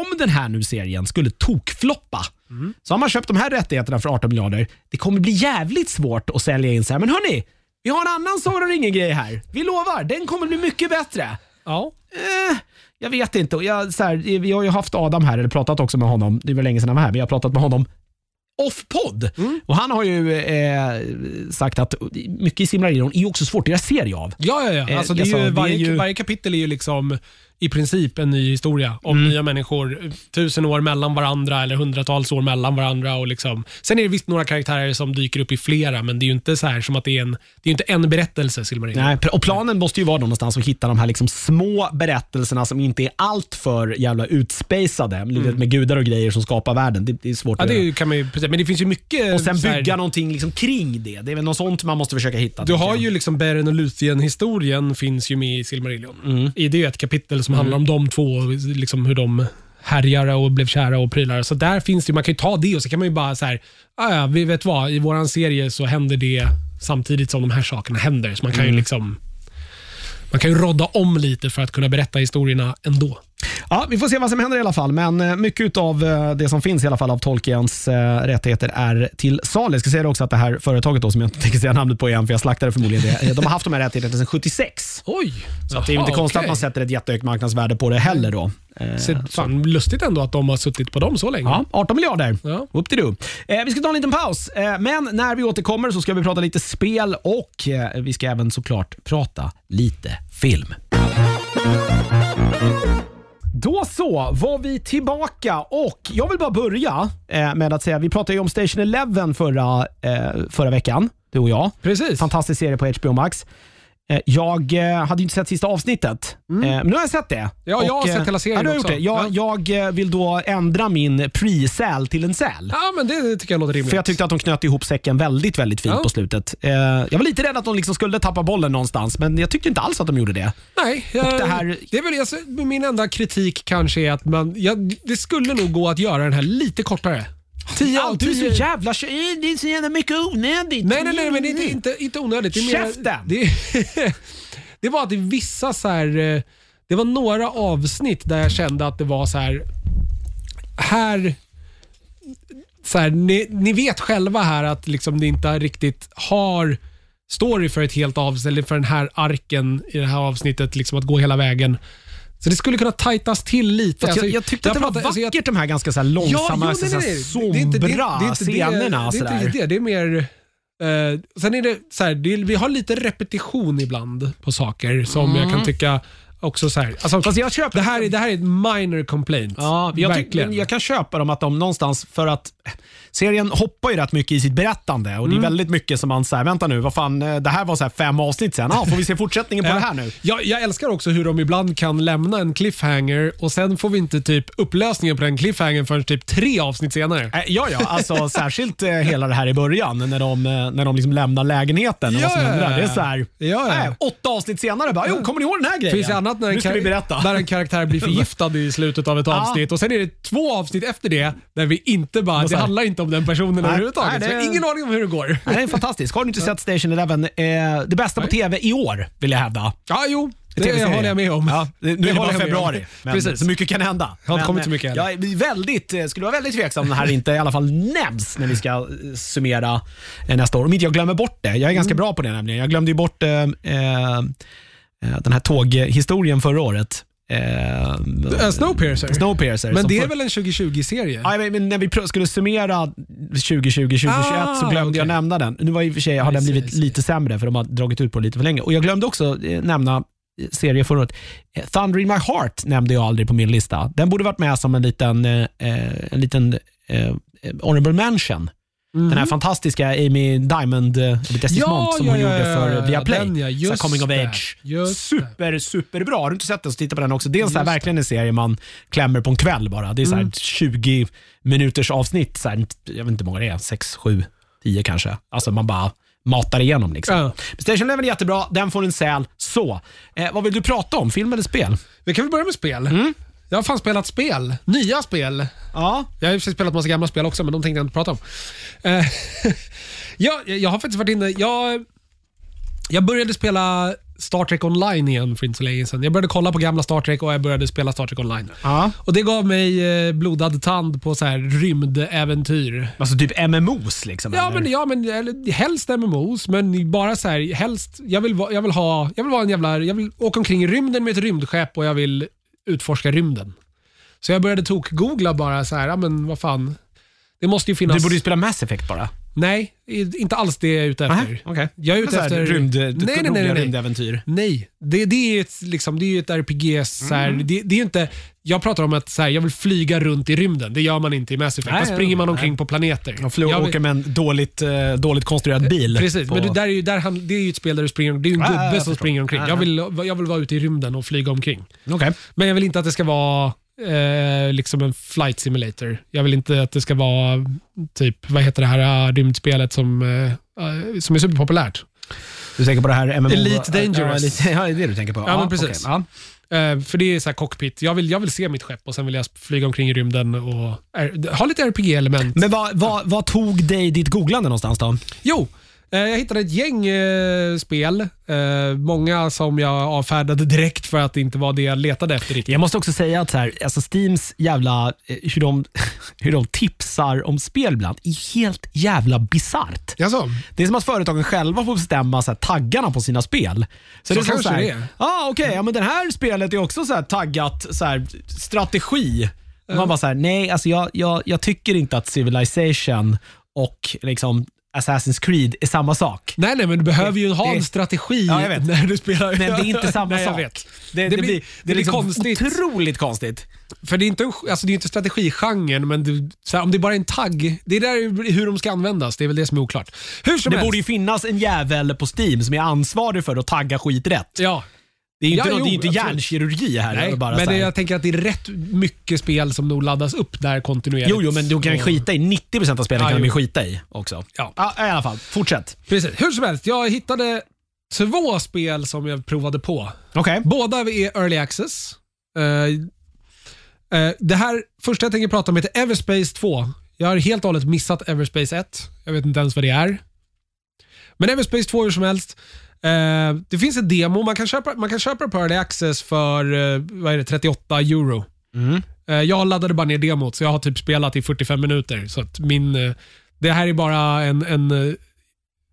om den här nu serien skulle tokfloppa, Mm. så har man köpt de här rättigheterna för 18 miljarder. Det kommer bli jävligt svårt att sälja in så här, men hörni, vi har en annan Sagan om ringen-grej här. Vi lovar, den kommer bli mycket bättre. Ja. Eh, jag vet inte. Jag, så här, vi har ju haft Adam här, eller pratat också med honom. Det var länge sedan han var här, men jag har pratat med honom off-podd. Mm. Och Han har ju eh, sagt att mycket i Silmarillion är också svårt att göra serie av. Ja, ja, ja. Eh, Alltså, det är alltså, ju, det varje, ju- varje kapitel är ju liksom i princip en ny historia om Mm. nya människor. Tusen år mellan varandra eller hundratals år mellan varandra. Och liksom. Sen är det visst några karaktärer som dyker upp i flera, men det är ju inte så här som att det är en, det är inte en berättelse, Silmarillion. Nej, och planen måste ju vara någonstans att hitta de här liksom små berättelserna som inte är allt för jävla utspacade. Mm. Med gudar och grejer som skapar världen. Det, det är svårt Ja, att det göra. kan man ju. Men det finns ju mycket... Och sen så här- bygga någonting liksom kring det. Det är väl något sånt man måste försöka hitta. Du har ju liksom Beren och Luthien-historien finns ju med i Silmarillion. Mm. I det är ju ett kapitel som handlar om de två, liksom hur de härjade och blev kära och prylar. Så där finns det man kan ju ta det och så kan man ju bara så här, "Ah, ja, vi vet vad, i våran serie så händer det samtidigt som de här sakerna händer. Så man kan Mm. ju liksom man kan ju rodda om lite för att kunna berätta historierna ändå. Ja, vi får se vad som händer i alla fall, men eh, mycket av det som finns i alla fall av Tolkiens eh, rättigheter är till salu. Jag ska säga också att det här företaget då, som jag inte tänker säga namnet på igen, för jag slaktade förmodligen det. eh, De har haft de här rättigheterna sedan 76. Oj! Så att det är inte konstigt att man sätter ett jättehögt marknadsvärde på det heller. Då. Eh, Så, fan, lustigt ändå att de har suttit på dem så länge. Ja, 18 miljarder. Ja. Upp till du. Eh, vi ska ta en liten paus, eh, men när vi återkommer så ska vi prata lite spel och eh, vi ska även såklart prata lite film. Då så var vi tillbaka och jag vill bara börja eh, med att säga, vi pratade ju om Station Eleven förra, eh, förra veckan, du och jag. Precis. Fantastisk serie på HBO Max. Eh, Jag eh, hade inte sett sista avsnittet, eh, men nu har jag sett det. Mm. Ja, jag har sett hela serien ja, har också. det. Jag, jag eh, vill då ändra min pre-säl till en säl. Ja, men det tycker jag låter rimligt. För jag tyckte att de knöt ihop säcken väldigt, väldigt fint Ja. på slutet. Jag var lite rädd att de liksom skulle tappa bollen någonstans, men jag tyckte inte alls att de gjorde det. Nej, jag, det här- det är väl, alltså, min enda kritik kanske är att man, jag, det skulle nog gå att göra den här lite kortare. Tio Ja, av du är så jävla tjej, det är så jävla mycket onödigt. Nej, nej, nej, men det är inte, inte, inte onödigt. Det är mer, Käften! det, (laughs) det var att det vissa så här, eh, det var några avsnitt där jag kände att det var så här, här, så här ni, ni vet själva här att liksom det inte riktigt har story för ett helt avsnitt, eller för den här arken i det här avsnittet, liksom att gå hela vägen. Så det skulle kunna tajtas till lite. Jag, Alltså, jag tyckte att det var pratar- alltså, vackert jag- de här ganska så här långsamma, jo, nej, så nej, här nej. sombra Det är inte- det det det- scenerna. Det är inte det. Det är mer... Eh, sen är det så här, det vi har lite repetition ibland på saker som jag kan tycka också så här. Alltså, Mm. Fast jag köper det, här är, det här är ett minor complaint. Ja, jag, tyck- Verkligen. jag kan köpa dem att de någonstans, för att serien hoppar ju rätt mycket i sitt berättande och det är väldigt mycket som man säger, vänta nu, vad fan, eh, det här var så fem avsnitt sen. Ah, får vi se fortsättningen på (laughs) Ja. det här nu? Jag, jag älskar också hur de ibland kan lämna en cliffhanger och sen får vi inte typ upplösningen på den cliffhangern förrän typ tre avsnitt senare. Eh, Ja, ja, alltså (laughs) särskilt eh, hela det här i början när de, eh, när de liksom lämnar lägenheten och vad som Ja, händer där. ja, Det är ja. så här, Ja, ja. nej, åtta avsnitt senare bara, jo, kommer ni ihåg den här grejen? finns det annat när en, kar- när en karaktär blir (laughs) förgiftad i slutet av ett Ja. avsnitt och sen är det två avsnitt efter det där vi inte bara, det handlar inte om den personen Nej, överhuvudtaget. nej, det- Så jag ingen aning om hur det går. Nej, det är fantastiskt. Har du inte sett Station Eleven? Eh, det bästa på TV i år, vill jag hävda. Ja, jo, det TV-serie. håller jag med om. Ja, det, nu är det bara jag om. februari, men Precis. så mycket kan hända. har inte kommit så eh, mycket Jag väldigt, eh, skulle vara väldigt tveksam om det här inte i alla fall nämns när vi ska eh, summera nästa år. Om inte jag glömmer bort det. Jag är ganska Mm. bra på det nämligen. Jag glömde ju bort eh, den här tåghistorien förra året. Eh, Snowpiercer. Snowpiercer. Men det är väl en 2020-serie? Ja, men- men när vi skulle summera 2020-2021 Ah, så glömde jag okej. nämna den. Nu var i och för sig, har I den blivit I see. lite sämre för de har dragit ut på lite för länge. Och Jag glömde också eh, nämna eh, serie förra året. Eh, Thunder in my heart nämnde jag aldrig på min lista. Den borde varit med som en liten, eh, en liten eh, honorable mention. Den här fantastiska Amy Diamond eh, Desmond som hon gjorde för Viaplay. den ja, Så just coming of age. Super, superbra. Har du inte sett den så titta på den också. Det är en så här, verkligen en serie man klämmer på en kväll bara. Det är så här 20 minuters avsnitt. Så här, jag vet inte hur många det är, 6, 7, 10 kanske. Alltså man bara matar igenom. Liksom. Ja. Station Eleven är jättebra, den får en säl. Så, eh, vad vill du prata om? Film eller spel? Vi kan väl börja med spel. Mm. Jag har fan spelat spel. Nya spel. Ja. Jag har sig spelat massa gamla spel också, men de tänkte jag inte prata om. Eh, (laughs) jag, jag har faktiskt varit inne... Jag, jag började spela Star Trek online igen för inte så länge sedan. Jag började kolla på gamla Star Trek och jag började spela Star Trek online. ja. Och Det gav mig eh, blodad tand på så här rymdäventyr. Alltså typ MMOs liksom? Ja, eller? men, ja, men eller, helst MMOs, men bara så här, helst, jag vill, va- jag vill ha, jag vill vara en jävla, jag vill åka omkring i rymden med ett rymdskepp och jag vill utforska rymden. Så jag började tok-googla bara så här, ja men vad fan. Det måste ju finnas... Du borde ju spela Mass Effect bara. Nej, inte alls det jag är ute efter. Okej. Jag är ute efter... Rymd, nej, nej, nej, nej, nej. rymdäventyr. Nej, det, det är ett, liksom, det är ett RPG. Så här, Mm. det, det är inte, jag pratar om att så här, jag vill flyga runt i rymden. Det gör man inte i Mass Effect. Nej, Då springer man nej. omkring på planeter. Och flyger Jag åker med en dåligt, eh, dåligt konstruerad bil. Precis, på- men det, där är ju, där det är ju ett spel där du springer Det är ju en gubbe jag som springer omkring. Ja, Jag ja. vill, jag vill vara ute i rymden och flyga omkring. Okej. Men jag vill inte att det ska vara eh, liksom en flight simulator. Jag vill inte att det ska vara typ, vad heter det här äh, rymdspelet som, eh, äh, som är superpopulärt? Du tänker på det här MMO? Elite Dangerous. Ja, det är det du tänker på. Ja, men precis. okej. Ja. Eh, för det är så här cockpit. Jag vill, jag vill se mitt skepp och sen vill jag flyga omkring i rymden och ha lite RPG-element. Men vad, vad, vad tog dig ditt googlande någonstans då? Jo, eh, jag hittade ett gäng eh, spel. Eh, många som jag avfärdade direkt för att det inte var det jag letade efter riktigt. Jag måste också säga att så här, alltså Steams jävla, eh, hur de, (laughs) hur de tipsar om spel ibland är helt jävla bisarrt. Jaså? Det är som att företagen själva får bestämma så här, taggarna på sina spel. Så det är kanske så här, det är. Ah, okej, ja, men det här spelet är också så här taggat så här, strategi. Man bara så här, nej, alltså jag, jag, jag tycker inte att Civilization och liksom Assassin's Creed är samma sak. Nej, nej, men du behöver ju ha det- en strategi Ja, när du spelar. Men det är inte (laughs) samma nej, sak. Det, Det det, blir- det är blir liksom konstigt. otroligt konstigt. För det är inte, alltså det är inte strategigenren, men du, här, om det bara är en tagg, det är där hur de ska användas. Det är väl det som är oklart. Hur som Det helst. borde ju finnas en jävel på Steam som är ansvarig för att tagga skit rätt. Ja. Det är ju inte, Ja, något- det är jo, inte hjärnkirurgi här. Nej, bara men det, jag tänker att det är rätt mycket spel som nog laddas upp där kontinuerligt. Jo, jo, men du kan skita i 90% av spelen Ja, kan de jo. skita i också. Ja. Ja, I alla fall, fortsätt. Precis. Hur som helst, jag hittade två spel som jag provade på. Okej. Båda är early access. Eh, eh, det här första jag tänker prata om heter Everspace 2. Jag har helt och hållet missat Everspace 1. Jag vet inte ens vad det är. Men Everspace 2 hur som helst. Eh, det finns ett demo. Man kan köpa, man kan köpa early access för eh, vad är det, 38 euro. Mm. Eh, jag laddade bara ner demot, så jag har typ spelat i 45 minuter. Så att min, eh, det här är bara en, en eh,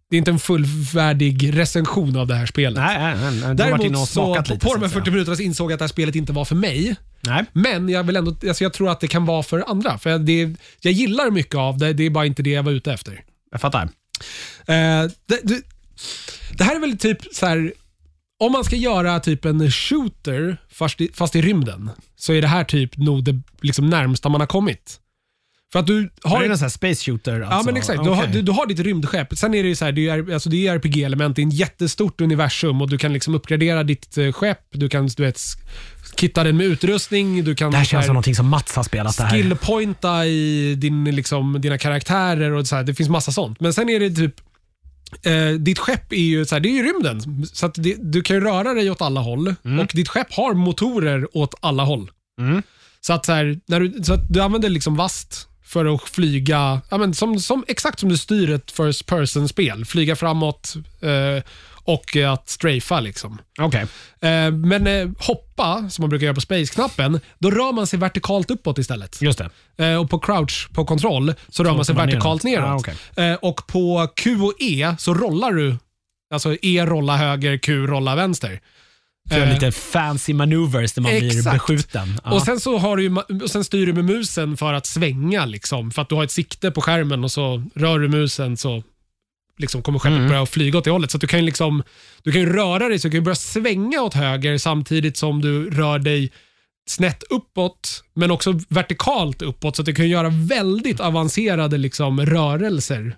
det är inte en fullvärdig recension av det här spelet. Nej, nej, nej. Du har varit inne Däremot och så, smakat lite. på de här att säga. 40 minuterna så insåg jag att det här spelet inte var för mig. Nej, Men jag, vill ändå, alltså jag tror att det kan vara för andra. För det, jag gillar mycket av det, det är bara inte det jag var ute efter. jag fattar. Eh, det, det, det här är väl typ så här. Om man ska göra typ en shooter fast i, fast i rymden, så är det här typ nog det liksom närmsta man har kommit. För att du Har har... du en sån här space shooter? Alltså? Ja men exakt, du, har, du, du har ditt rymdskepp. Sen är det ju så här, det är, alltså det är RPG-element, det är ett jättestort universum och du kan liksom uppgradera ditt eh, skepp, du kan du vet, kitta den med utrustning, du kan Det här känns här, som någonting som Mats har spelat. Det skillpointa i din, liksom, dina karaktärer och så här, det finns massa sånt. Men sen är det typ eh, ditt skepp är ju, så här, det är ju rymden, så att det, du kan ju röra dig åt alla håll och ditt skepp har motorer åt alla håll. Mm. Så att, så här, när du, så att du använder liksom vast för att flyga, ja, men som, som, exakt som du styr ett first person-spel. Flyga framåt eh, och att strafa. Liksom. Okej. Eh, men eh, hoppa, som man brukar göra på space-knappen, då rör man sig vertikalt uppåt istället. Just det. Eh, och på crouch, på kontroll, så rör man sig man vertikalt neråt. neråt. Ah, eh, och på Q och E så rollar du. Alltså E rolla höger, Q rolla vänster. Eh, lite fancy maneuvers när man blir exakt. beskjuten. Ja. Och sen, så har du ju, sen styr du med musen för att svänga. Liksom, för att du har ett sikte på skärmen och så rör du musen så liksom kommer skeppet Mm. börja flyga åt det hållet. Så du kan ju liksom, du kan röra dig så du kan börja svänga åt höger samtidigt som du rör dig snett uppåt, men också vertikalt uppåt. Så att du kan göra väldigt avancerade liksom, rörelser.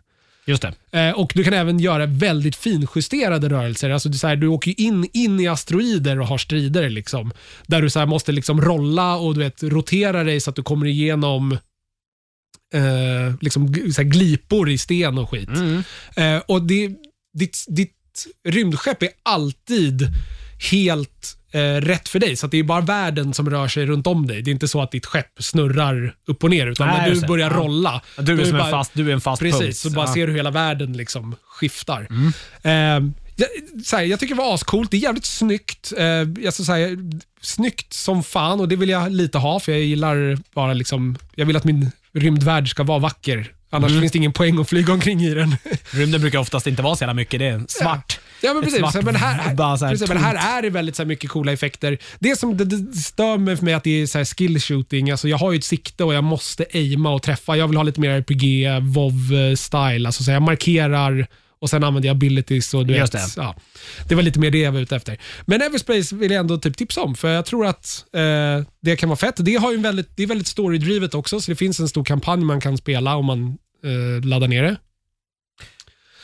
Just det. Eh, och Du kan även göra väldigt finjusterade rörelser. Alltså du, så här, du åker in, in i asteroider och har strider. Liksom, där du så här, måste liksom rolla och du vet, rotera dig så att du kommer igenom eh, liksom, så här, glipor i sten och skit. Mm. Eh, och det, ditt, ditt rymdskepp är alltid helt eh, rätt för dig. Så det är bara världen som rör sig runt om dig. Det är inte så att ditt skepp snurrar upp och ner. Utan Nej, när du börjar Ja. rolla. Du är, då som bara- en fast, du är en fast Precis, punkt. så bara Ja. ser du hela världen liksom skiftar. Mm. Eh, jag, så här, jag tycker det var ascoolt. Det är jävligt snyggt. Eh, alltså, så här, snyggt som fan och det vill jag lite ha för jag gillar bara liksom, jag vill att min rymdvärld ska vara vacker. Annars Mm. finns det ingen poäng att flyga omkring i den. Rymden brukar oftast inte vara så jävla mycket. Det är svart. Ja, men Ett precis. svart men här, (laughs) här precis, men här är det väldigt så här mycket coola effekter. Det som det, det stör mig för mig att det är så här skill shooting. Alltså jag har ju ett sikte och jag måste aima och träffa. Jag vill ha lite mer RPG, WoW style Alltså så jag markerar och sen använder jag abilities. Och du Just vet, det. Ja, det var lite mer det jag var ute efter. Men Everspace vill jag ändå typ tipsa om, för jag tror att eh, det kan vara fett. Det, har ju en väldigt, det är väldigt storydrivet också, så det finns en stor kampanj man kan spela om man eh, laddar ner det.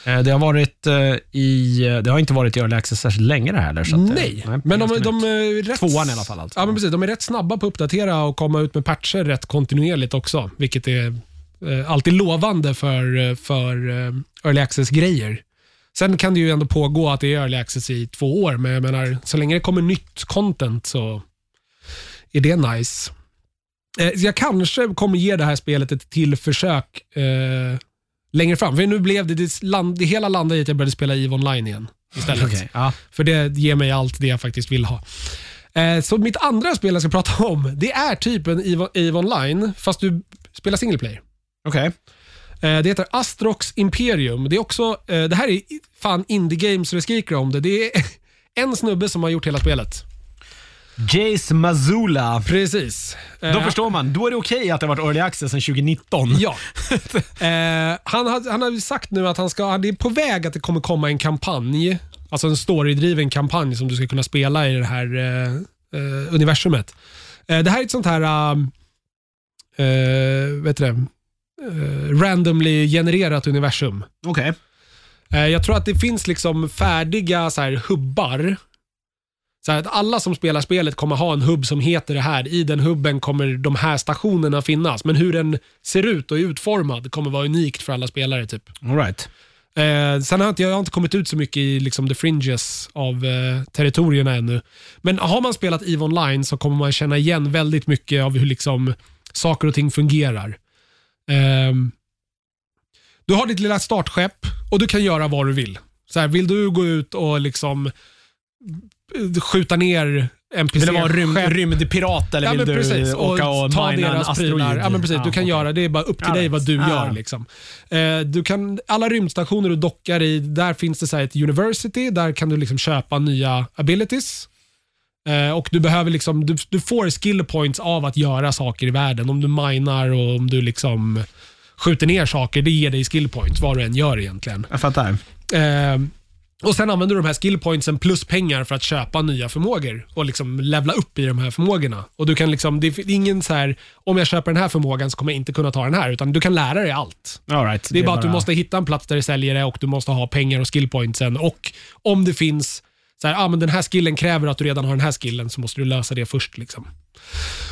Eh, Det har, varit, eh, i, det har inte varit i Early Access särskilt länge det här. Eller, så att, eh, Nej, nej, men de, de är rätt... Tvåan i alla fall alltså. Ja, men precis. De är rätt snabba på att uppdatera och komma ut med patcher rätt kontinuerligt också, vilket är eh, alltid lovande för, eh, för eh, early access-grejer. Sen kan det ju ändå pågå att det är early access i två år, men jag menar, så länge det kommer nytt content så är det nice. Eh, jag kanske kommer ge det här spelet ett till försök eh, längre fram. För nu blev det, det, land, det hela landade i att jag började spela EVE Online igen istället. Okej, ja. För det ger mig allt det jag faktiskt vill ha. Eh, så mitt andra spel jag ska prata om, det är typ en EVE, EVE Online, fast du spelar single player. Okej. Eh, det heter Astrox Imperium. Det, är också, eh, det här är fan indie games så det skriker om det. Det är (laughs) en snubbe som har gjort hela spelet. Jace Mazula. Precis. Då Eh, förstår man. Då är det okej att det har varit Early Access sedan 2019. Ja. (laughs) Eh, han, har, han har sagt nu att han ska, det är på väg att det kommer komma en kampanj, alltså en storydriven kampanj som du ska kunna spela i det här eh, eh, universumet. Eh, det här är ett sånt här, eh, eh, vet du det, eh, randomly genererat universum. Okej. Eh, Jag tror att det finns liksom färdiga så här, hubbar. Så här att alla som spelar spelet kommer ha en hubb som heter det här. I den hubben kommer de här stationerna finnas. Men hur den ser ut och är utformad kommer vara unikt för alla spelare. typ. All right. Eh, sen har inte, jag har inte kommit ut så mycket i liksom, the fringes av eh, territorierna ännu. Men har man spelat EVE Online så kommer man känna igen väldigt mycket av hur liksom, saker och ting fungerar. Ehm, du har ditt lilla startskepp och du kan göra vad du vill. Så här, vill du gå ut och liksom eh, skjuta ner NPC Vill det vara rym, rymdpirat eller Ja, vill du precis. åka och, ta mina en deras asteroid? Ja, men precis. Du kan okej. göra det. är bara upp till Ja, dig vad du Ja. gör. Liksom. Eh, du kan, alla rymdstationer du dockar i, där finns det så ett university. Där kan du liksom köpa nya abilities. Eh, och du, behöver liksom, du, du får skill points av att göra saker i världen. Om du minar och om du liksom skjuter ner saker, det ger dig skill points vad du än gör egentligen. Jag fattar. Eh, och Sen använder du de här skill pointsen plus pengar för att köpa nya förmågor och liksom levla upp i de här förmågorna. Och du kan liksom, det är ingen så här, om jag köper den här förmågan så kommer jag inte kunna ta den här, utan du kan lära dig allt. All right. Det är bara att du måste hitta en plats där det säljer det och du måste ha pengar och skill pointsen. Och om det finns, så här, ah, men den här skillen kräver att du redan har den här skillen så måste du lösa det först. Liksom.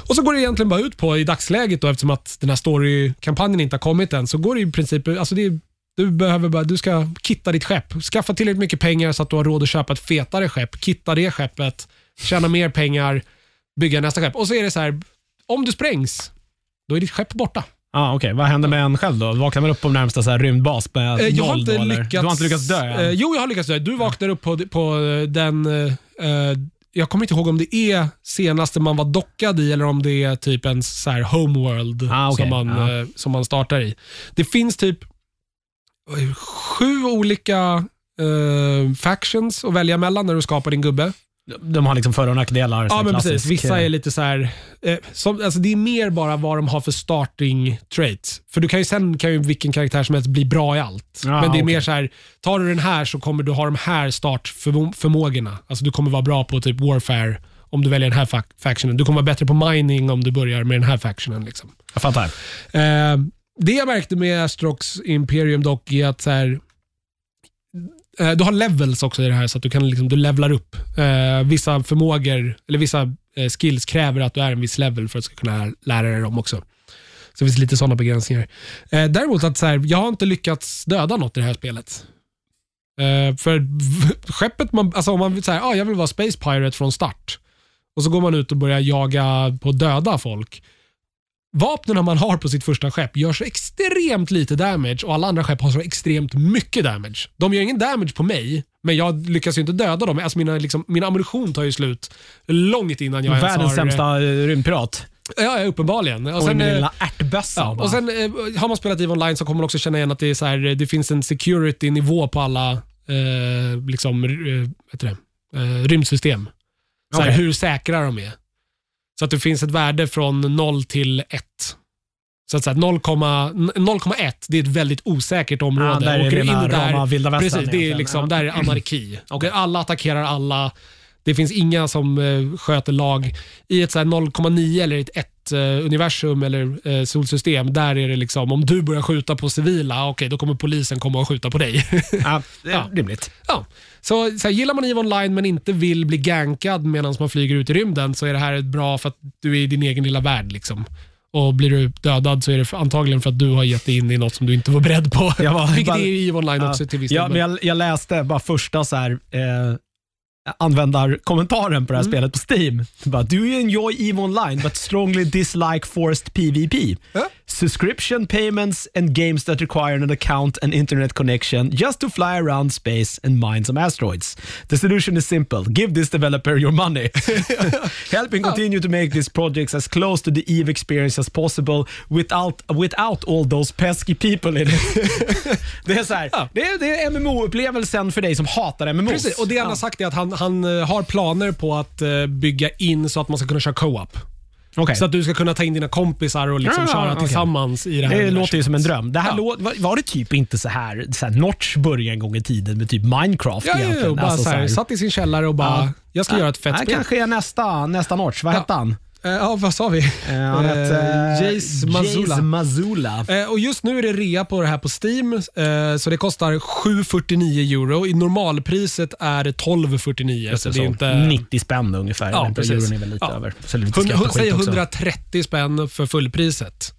Och så går det egentligen bara ut på, i dagsläget då, eftersom att den här story-kampanjen inte har kommit än, så går det i princip, alltså det är Du, behöver bara, du ska kitta ditt skepp. Skaffa tillräckligt mycket pengar så att du har råd att köpa ett fetare skepp. Kitta det skeppet, tjäna mer pengar, bygga nästa skepp. Och så är det så här, om du sprängs, då är ditt skepp borta. Ah, okay. Vad händer med en själv då? Vaknar man upp på närmsta så här rymdbas med Eh, jag har inte då, lyckats, Du har inte lyckats dö än? Eh, jo, jag har lyckats dö. Du vaknar upp på, på den... eh, eh, jag kommer inte ihåg om det är senaste man var dockad i eller om det är typ en så här homeworld Ah, okej. som, man, Ja. eh, som man startar i. Det finns typ eh, sju olika eh, factions att välja mellan när du skapar din gubbe. De har liksom för och nackdelar. Ja, men klassisk, precis. Vissa eh, är lite så här, eh, som, alltså det är mer bara vad de har för starting traits. För du kan ju sen kan ju vilken karaktär som helst bli bra i allt. Ja, men det är okej. mer så här, tar du den här så kommer du ha de här startförmågorna. Alltså du kommer vara bra på typ warfare om du väljer den här fac- factionen. Du kommer vara bättre på mining om du börjar med den här factionen. Liksom. Jag fattar. Eh, det jag märkte med Astrox Imperium dock är att så här, Eh, du har levels också i det här så att du kan liksom, du levlar upp. Eh, vissa förmågor, eller vissa eh, skills kräver att du är en viss level för att du ska kunna lära dig dem också. Så det finns lite sådana begränsningar. Eh, däremot att så här, jag har inte lyckats döda något i det här spelet. Eh, för (laughs) skeppet, man, alltså om man vill säga ah, jag vill vara Space Pirate från start och så går man ut och börjar jaga på döda folk vapnen man har på sitt första skepp gör så extremt lite damage och alla andra skepp har så extremt mycket damage. De gör ingen damage på mig, men jag lyckas ju inte döda dem. Alltså mina, liksom, min ammunition tar ju slut långt innan jag ens Världens har... sämsta eh, rymdpirat. Ja, uppenbarligen. Och Och sen, med eh, lilla. Ja, och sen eh, har man spelat EVE Online så kommer man också känna igen att det, är så här, det finns en security-nivå på alla eh, liksom, eh? Eh, rymdsystem. Så här. Hur säkra de är. Så att det finns ett värde från 0 till 1. Så att så här, 0,1 0,1 det är ett väldigt osäkert område. Ja, där är Åker in där, rama vilda västern Precis, det är liksom, Ja. där är anarki. (clears throat) Där alla attackerar alla. Det finns inga som eh, sköter lag. I ett så här 0,9 eller ett 1 eh, universum eller eh, solsystem, där är det liksom om du börjar skjuta på civila, okej då kommer polisen komma och skjuta på dig. (laughs) Ja, det är Ja. rimligt. ja. Så, så här, gillar man EVE Online men inte vill bli gankad medan man flyger ut i rymden så är det här bra för att du är i din egen lilla värld. Liksom. Och blir du dödad så är det antagligen för att du har gett dig in i något som du inte var beredd på. Jag var- (laughs) Vilket bara- är EVE Online Ja. också till viss Ja, del. men jag, jag läste bara första så här, eh, användarkommentaren på det här Mm. spelet på Steam. Bara, Do you enjoy EVE Online but strongly dislike forced PVP? Subscription payments and games that require an account and internet connection just to fly around space and mine some asteroids. The solution is simple. Give this developer your money. (laughs) Helping continue to make these projects as close to the EVE experience as possible without, without all those pesky people in it. (laughs) det är så här, Ja. det är, det är MMO-upplevelsen för dig som hatar MMOs. Precis, och det han har sagt är att han, han eh, har planer på att eh, bygga in så att man ska kunna köra co-op. Okej. Så att du ska kunna ta in dina kompisar och liksom Ja, köra okej. tillsammans i det här Det låter ju som en dröm. Det här Ja. lå- var, var det typ inte så här, så här Notch började en gång i tiden med typ Minecraft Ja, ja, egentligen? ja, bara Alltså så här, satt i sin källare och bara, Ja. jag ska göra ett fett Det här spel. kanske är nästa, nästa Notch. Vad hette han? Eh, ja, vad sa vi? Eh, han hette, Eh, eh, Jace Mazula. Jace Mazula. Och just nu är det rea på det här på Steam, så det kostar 749 euro. I normalpriset är det 1249. Så det är inte... 90 spänn ungefär. Ja, precis. Euron är väl lite Ja. över. Så lite Säg skit också. 130 spänn för fullpriset.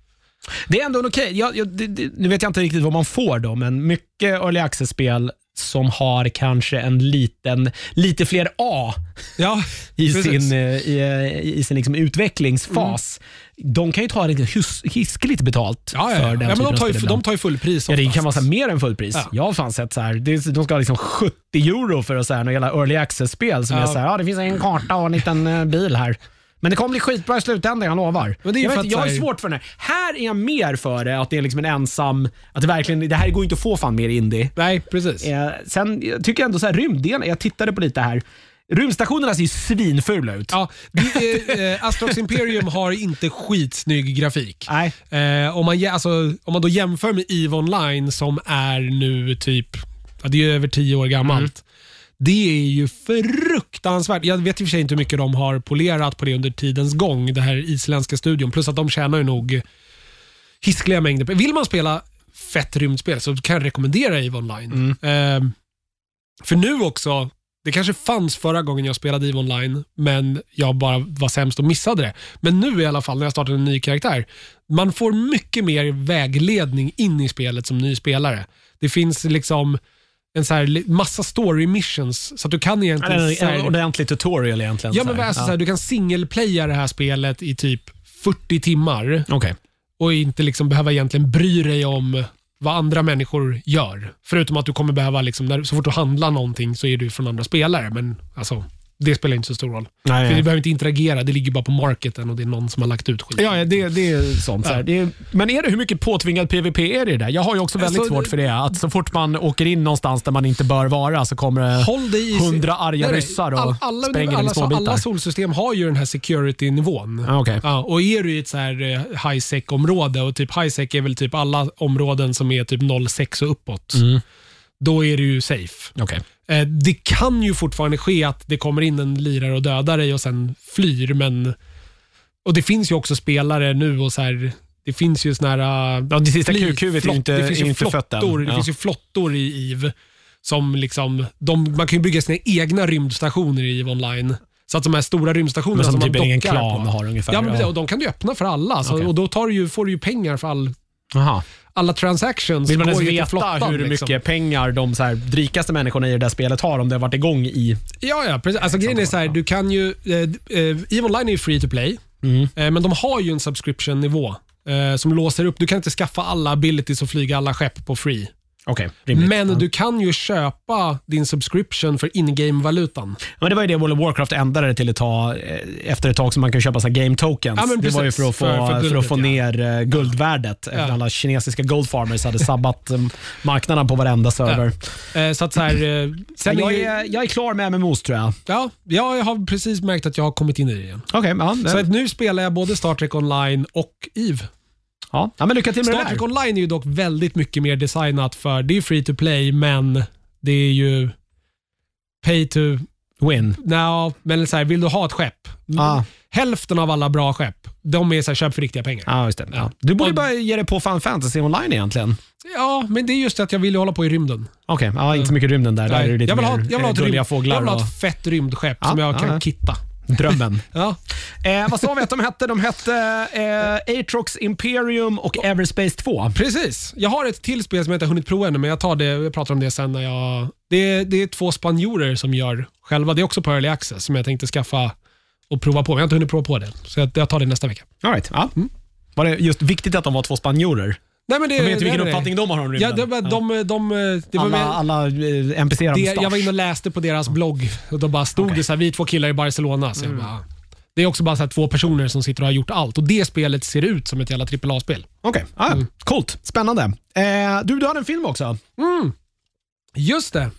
Det är ändå okej. Det, nu vet jag inte riktigt vad man får då, men mycket early access-spel som har kanske en liten, lite fler A Ja, i precis. sin, eh, i, i sin liksom utvecklingsfas. De kan ju ta riktigt hus- hiskeligt betalt Ja, ja, för den ja men de tar, ju, de tar ju fullpris Ja, det kan vara så mer än fullpris. Ja. Jag har fan sett så här, de ska ha liksom 70 euro för att så här, några early access-spel som är så här, ja det finns en karta och en liten eh, bil här. Men det kommer bli skitbra i slutändan, jag lovar. Men det är ju jag, för vet, att jag här- svårt för den här. Här är jag mer för det, att det är liksom en ensam, att det verkligen, det här går inte att få fan mer indie. Nej, precis. Eh, sen jag tycker jag ändå så här, rymddelen, jag tittade på lite här. Rymdstationerna ser ju svinfula ut. Ja, det är, eh, Astrox Imperium har inte skitsnygg grafik. Nej. Eh, om, man, jä- alltså, om man då jämför med EVE Online som är nu typ, ja, det är ju över tio år gammalt. Det är ju fruktansvärt. Jag vet i och för sig inte hur mycket de har polerat på det under tidens gång, det här isländska studion. Plus att de tjänar ju nog hiskliga mängder. Vill man spela fett rymdspel så kan jag rekommendera EVE Online. Mm. Eh, för nu också, det kanske fanns förra gången jag spelade EVE Online, men jag bara var sämst och missade det. Men nu i alla fall, när jag startade en ny karaktär, man får mycket mer vägledning in i spelet som ny spelare. Det finns liksom en så här, massa story missions, så att du kan egentligen... En, så en ordentlig tutorial egentligen. ja, så men här. alltså, så här, du kan singelplaya det här spelet i typ 40 timmar Okej. och inte liksom behöva egentligen bry dig om vad andra människor gör. Förutom att du kommer behöva, liksom, när, så fort du handlar någonting så är du från andra spelare, men alltså, det spelar inte så stor roll. Nej, För du behöver inte interagera, det ligger bara på marketen och det är någon som har lagt ut skit. Ja, det, det är sånt. Så här. Det är, men är det hur mycket påtvingad PVP är det där? Jag har ju också väldigt Alltså, svårt för det. Att så fort man åker in någonstans där man inte bör vara så kommer det Håll dig i... hundra arga Nej, nej. ryssar och All- alla, spränger din i alla, små så bitar. alla solsystem har ju den här security-nivån. Ja, okej. Ja, och är du i ett så här eh, high-sec-område och typ high-sec är väl typ alla områden som är typ 06 och uppåt. Då är du ju safe. Okej. Eh, Det kan ju fortfarande ske att det kommer in en lirare och dödar dig och sen flyr, men... Och det finns ju också spelare nu och så här... Det finns ju såna här... äh, Ja, det sista QQ-et är inte, det finns ju inte flottor, Det Ja. finns ju flottor i EVE som liksom... De, man kan ju bygga sina egna rymdstationer i EVE Online. Så att de här stora rymdstationerna som som typ man dockar klan på. har ungefär. Ja, men ja. och de kan du öppna för alla. Så, Okej. Och då tar du får du ju pengar för all, Aha. Alla transactions. Vill man går ens till veta flottan, hur liksom. mycket pengar de så här, rikaste människorna i det där spelet har om det har varit igång i... Ja, ja precis. Alltså, grejen är så här, du kan ju... Eh, eh, EVE Online är ju free to play, Mm. eh, men de har ju en subscription-nivå eh, som låser upp. Du kan inte skaffa alla abilities och flyga alla skepp på free. Okej, rimligt. Men du kan ju köpa din subscription för in-game-valutan. Men det var ju det World of Warcraft ändrade till att ta eh, efter ett tag så man kan köpa så här game tokens. Ja, men det var ju precis. för att få, För- för, för att få ner eh, guldvärdet. Efter alla kinesiska gold farmers hade sabbat eh, marknaden på varenda server. Eh, så att så här, eh, sen jag, är ju, är, jag är klar med MMOs tror jag. ja, jag har precis märkt att jag har kommit in i det igen. Okej, ja, Så att nu spelar jag både Star Trek Online och EVE. Ja. ja, men lycka till med Star det där. Trek Online är ju dock väldigt mycket mer designat för, det är free to play, men det är ju pay to Win. No, men så här, vill du ha ett skepp? Ah. Hälften av alla bra skepp, de är så här, köp för riktiga pengar. Ja, just det. Ja. Du borde Och- börja ge dig på Fan Fantasy online egentligen. Ja, men det är just det att jag vill ju hålla på i rymden. Okej, ja, inte så mycket rymden där. Där är det lite jag vill ha, mer jag vill ha, eh, ett, gulliga rymd, fåglar jag vill ha och ett fett rymdskepp som jag ja, kan kitta. Drömmen. (laughs) Ja. Eh, vad sa vi att de hette? De hette eh, Atrox Imperium och Everspace 2. Precis. Jag har ett till spel som jag inte har hunnit prova ännu, men jag, tar det, jag pratar om det sen. när jag... Det är, det är två spanjorer som gör själva. Det är också på Early Access som jag tänkte skaffa och prova på. Men jag har inte hunnit prova på det, så jag, jag tar det nästa vecka. All right. ja. Mm. Var det just viktigt att de var två spanjorer? Nej, men det, De vet det- vilken uppfattning de har om rymden. Ja, det, var- de, de, de, det var alla, med, alla eh, NPCer har det, mustasch. jag var inne och läste på deras blogg och då bara stod. Mm. det så här, vi två killar i Barcelona. Så jag bara, det är också bara så här, två personer som sitter och har gjort allt och det spelet ser ut som ett jävla AAA-spel. Okej, ja, ja. Mm. coolt. Spännande. Eh, du, du hade en film också. Just det.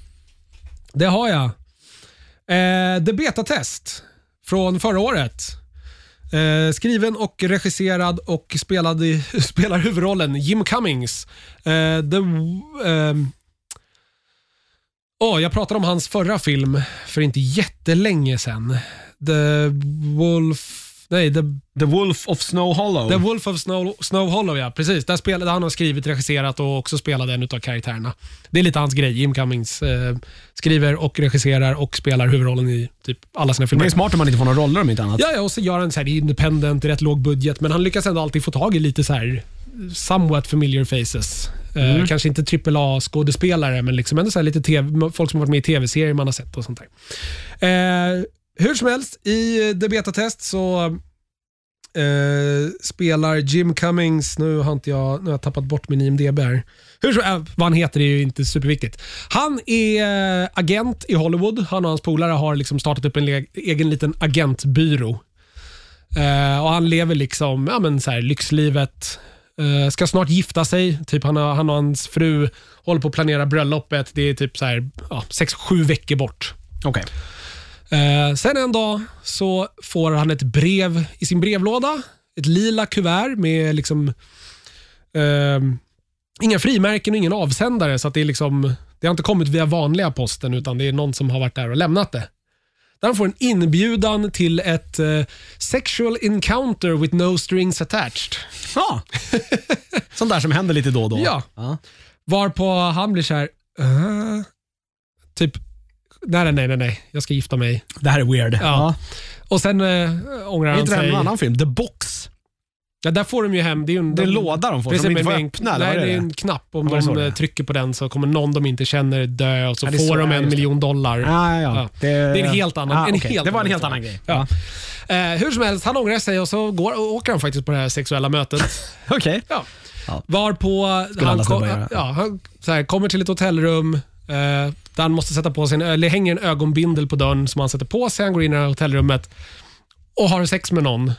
Det har jag. Eh, The Beta-test från förra året. Eh, skriven och regisserad och spelad i, (laughs) spelar huvudrollen Jim Cummings. Eh, the, eh, oh, jag pratade om hans förra film för inte jättelänge sedan. The Wolf... Nej, The, The Wolf of Snow Hollow. The Wolf of Snow, Snow Hollow, ja. Precis. Där spelade han har skrivit, regisserat och också spelade en av karaktärerna. Det är lite hans grej. Jim Cummings eh, skriver och regisserar och spelar huvudrollen i typ alla sina det filmer. är smart om man inte får några roller om inte annat. Ja, ja, och så gör han så här, det är independent, rätt låg budget, men han lyckas ändå alltid få tag i lite så här somewhat familiar faces. Eh, kanske inte AAA-skådespelare, men liksom ändå så lite TV, folk som har varit med i tv-serier man har sett och sånt där. Eh, hur som helst, i eh, The Betatest så eh, spelar Jim Cummings, nu har, inte jag, nu har jag tappat bort min IMDB här. Hur, som- äh, vad han heter är ju inte superviktigt. Han är eh, agent i Hollywood. Han och hans polare har liksom startat upp en egen liten agentbyrå. Eh, och Han lever liksom ja, men så här, lyxlivet. Eh, ska snart gifta sig. Typ han, han och hans fru håller på att planera bröllopet. Det är typ så här, ja, sex, sju veckor bort. Okej. Eh, sen en dag så får han ett brev i sin brevlåda. Ett lila kuvert med liksom ehm, inga frimärken och ingen avsändare. Så att det, är liksom, det har inte kommit via vanliga posten utan det är någon som har varit där och lämnat det. Där han får en inbjudan till ett eh, sexual encounter with no strings attached. Ja. (laughs) Sånt där som händer lite då och då. Ja. ja. Varpå han blir så här, "Uh?" typ, nej, nej, nej, nej, jag ska gifta mig. Det här är weird. Ja. Och sen äh, ångrar han inte det här sig. en annan film? The Box. Ja, där får de ju hem... Det är, ju en, Det är en låda de får Precis, som de inte får en- öppna, eller Nej, vad är det är det? en knapp. Om det så de det eh, trycker på den så kommer någon de inte känner dö och så Ja, det är får så, de ja, en just det. miljon dollar. Ah, ja. Ja. Det, är en helt annan- en okej. helt Det var en annan helt annan grej. Ja. Ja. Eh, hur som helst, han ångrar sig och så går, och åker han faktiskt på det här sexuella mötet. (laughs) Okej. Ja. Ja. Varpå han, alla kom, snubbar göra. ja, han så här, kommer till ett hotellrum eh, där han måste sätta på sig en, eller hänger en ögonbindel på dörren som han sätter på sig. Han går in i det här hotellrummet och har sex med någon.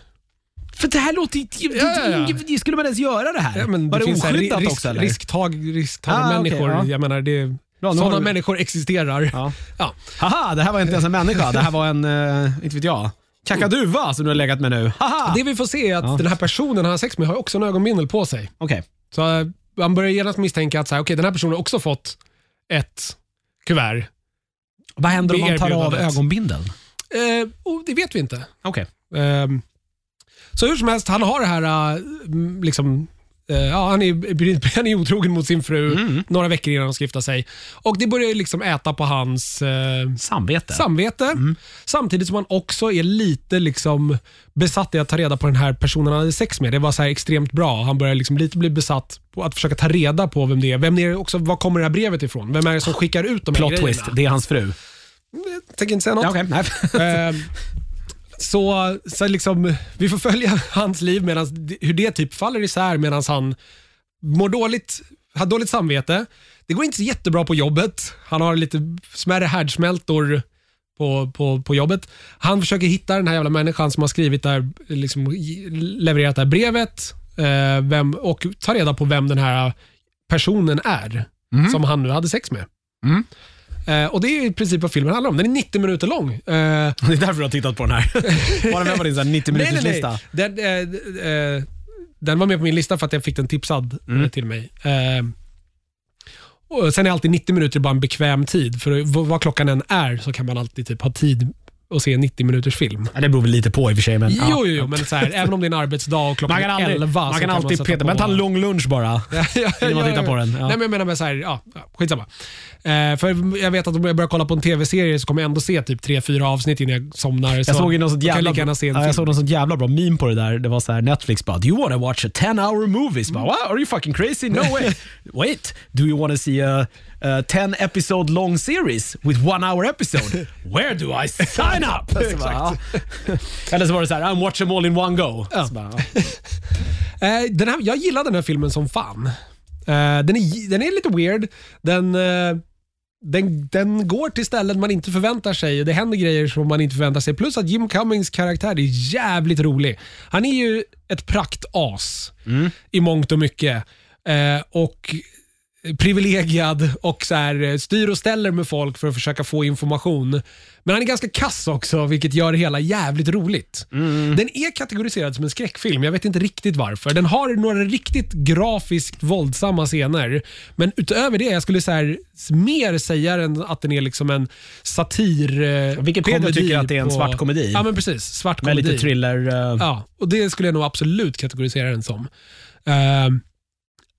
För det här låter ju... Ja, ja, ja. Skulle man ens göra det här? Ja, men var det, här oskyddat risk, också eller? Risktag, risktagarmänniskor. Ah, okej, ja. Jag menar, det, nu sådana du- människor existerar. Ja. Ja. Haha, det här var inte ens en människa. Det här var en, uh, inte vet jag, kakaduva som du har legat med nu. Haha! Det vi får se är att Ja. den här personen han har sex med har också en ögonbindel på sig. Okej. Så eh, man börjar genast misstänka att så här, okay, den här personen har också fått ett kuvert. Vad händer om man tar av Erbjudandet. ögonbindeln? Eh, och det vet vi inte. Okej. Ehm, så hur som helst, han har det här, mm, liksom, eh, ja, han, är, (laughs) han är otrogen mot sin fru Mm. några veckor innan de ska gifta sig. Och Det börjar liksom äta på hans eh, Samvete. samvete. Mm. Samtidigt som han också är lite liksom besatt i att ta reda på den här personen han hade sex med. Det var så extremt bra. Han börjar liksom lite bli besatt på att försöka ta reda på vem det är. Vem är det också, var kommer det här brevet ifrån? Vem är det som skickar ut de här Plot grejerna? twist, det är hans fru. Jag tänker inte säga något. (laughs) Ehm, så så liksom, vi får följa (laughs) hans liv, medans, hur det typ faller isär medan han mår dåligt, har dåligt samvete. Det går inte så jättebra på jobbet. Han har lite smärre härdsmältor på, på, på jobbet. Han försöker hitta den här jävla människan som har skrivit där, liksom, levererat det här brevet eh, vem, och ta reda på vem den här personen är som han nu hade sex med. Mm. Eh, och Det är i princip vad filmen handlar om. Den är 90 minuter lång. Eh, (laughs) Det är därför du har tittat på den här. Var den med på din så här 90 Nej, nej, lista? nej. Den, eh, eh, den var med på min lista för att jag fick den tipsad Mm. eh, till mig. Eh, och sen är alltid 90 minuter bara en bekväm tid. För vad klockan än är så kan man alltid typ ha tid att se en 90 minuters film. Ja, det beror väl lite på i och för sig. Men, Jo, ja. jo, jo, men så här, även om det är en arbetsdag och klockan Man kan, är aldrig, 11 man så kan alltid sätta peta, men ta en lång lunch bara. (laughs) Ja, ja, Innan man tittar på den, ja. Nej, men jag menar med så här, ja, skitsamma. Eh, för jag vet att om jag börjar kolla på en tv-serie så kommer jag ändå se typ tre, fyra avsnitt innan jag somnar. Jag såg ju något sånt jag jävla, gärna se en ja, jag såg något sånt jävla bra meme på det där. Det var så här Netflix bara, do you wanna watch a 10 hour movie? Så bara, What? Are you fucking crazy? No way. (laughs) Wait, do you wanna see a, a 10 episode long series with one hour episode? (laughs) Where do I sign up? Så bara, ja. Eller så var det så här, I'm watch them all in one go. Så bara, ja. (laughs) Eh, den här, jag gillar den här filmen som fan. Eh, den, är, den är lite weird. Den, eh, den, den går till ställen man inte förväntar sig och det händer grejer som man inte förväntar sig. Plus att Jim Cummings karaktär är jävligt rolig. Han är ju ett praktas i mångt och mycket. Eh, och privilegierad och så här, eh, styr och ställer med folk för att försöka få information. Men han är ganska kass också, vilket gör det hela jävligt roligt. Den är kategoriserad som en skräckfilm. Jag vet inte riktigt varför. Den har några riktigt grafiskt våldsamma scener. Men utöver det, jag skulle så här, mer säga än att den är liksom en satir eh, Wikipedia tycker att det är en på- svart komedi. Ja, men precis. Svart Med komedi. lite thriller. eh, Ja, och det skulle jag nog absolut kategorisera den som. Ehm,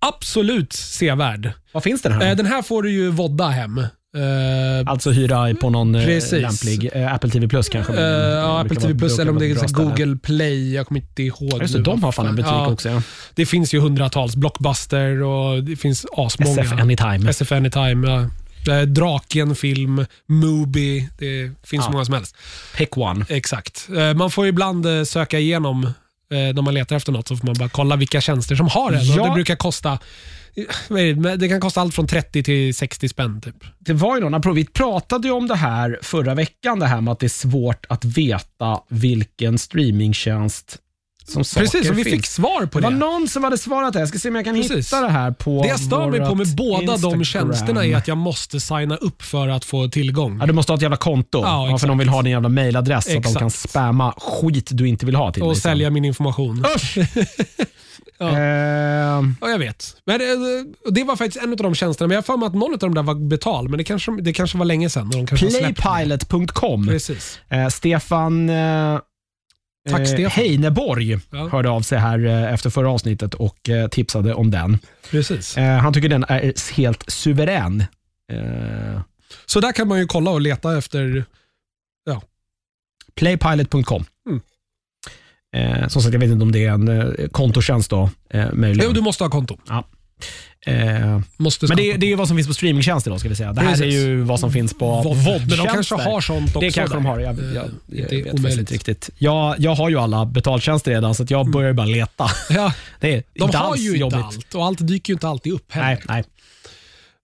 absolut sevärd. Vad finns den här? Eh, den här får du ju vodda hem. Eh, Alltså hyra på någon eh, Precis. lämplig eh, Apple TV Plus kanske. eh, men det ja, Apple brukar TV vara- Plus eller om det är brukar så här ställe. Google Play. Jag kommer inte ihåg. Just det, nu de har fan en butik ja, också. Ja. Det finns ju hundratals. Blockbuster och det finns asmånga. SF Anytime. SF Anytime, ja. Eh, Draken film, Mubi. Det finns Ja. många som helst. Pick one. Exakt. Eh, Man får ibland eh, söka igenom när man letar efter något så får man bara kolla vilka tjänster som har den. Ja. Det brukar kosta det? kan kosta allt från 30 till 60 spänn. Typ. Det var ju någon, vi pratade ju om det här förra veckan, det här med att det är svårt att veta vilken streamingtjänst som saker Precis, och vi finns. fick svar på det det. var någon som hade svarat det. Jag ska se om jag kan Precis. hitta det här på Det jag stör mig på med båda de Instagram. tjänsterna är att jag måste signa upp för att få tillgång. Ja, du måste ha ett jävla konto. Ja, Ja, för de vill ha din jävla mailadress så att de kan spamma skit du inte vill ha till och dig sen. sälja min information. Usch! (laughs) Ja. Ehm, Ja, jag vet. Men det, och det var faktiskt en av de tjänsterna, men jag har för mig att någon av dem där var betal, men det kanske, det kanske var länge sedan. De. Playpilot.com. Precis. Eh, Stefan eh, Tack, eh, Stefan. Heineborg Ja. hörde av sig här eh, efter förra avsnittet och eh, tipsade om den. Precis. Han tycker den är helt suverän. Så där kan man ju kolla och leta efter Playpilot.com. Mm. Eh, som sagt, jag vet inte om det är en eh, kontotjänst då, eh, möjligen. Jo, du måste ha konto. Ja. Eh, men det, det är ju vad som finns på streamingtjänster då, ska vi säga. Det här Precis. är ju vad som finns på VOD. Men de kanske har sånt också. Det kanske de där. har. Jag, jag, Eh, jag, inte jag vet inte riktigt. Jag, jag har ju alla betaltjänster redan, så jag börjar ju bara leta. (laughs) Ja, (laughs) Det är de har ju jobbigt. inte allt och allt dyker ju inte alltid upp heller. Nej, nej.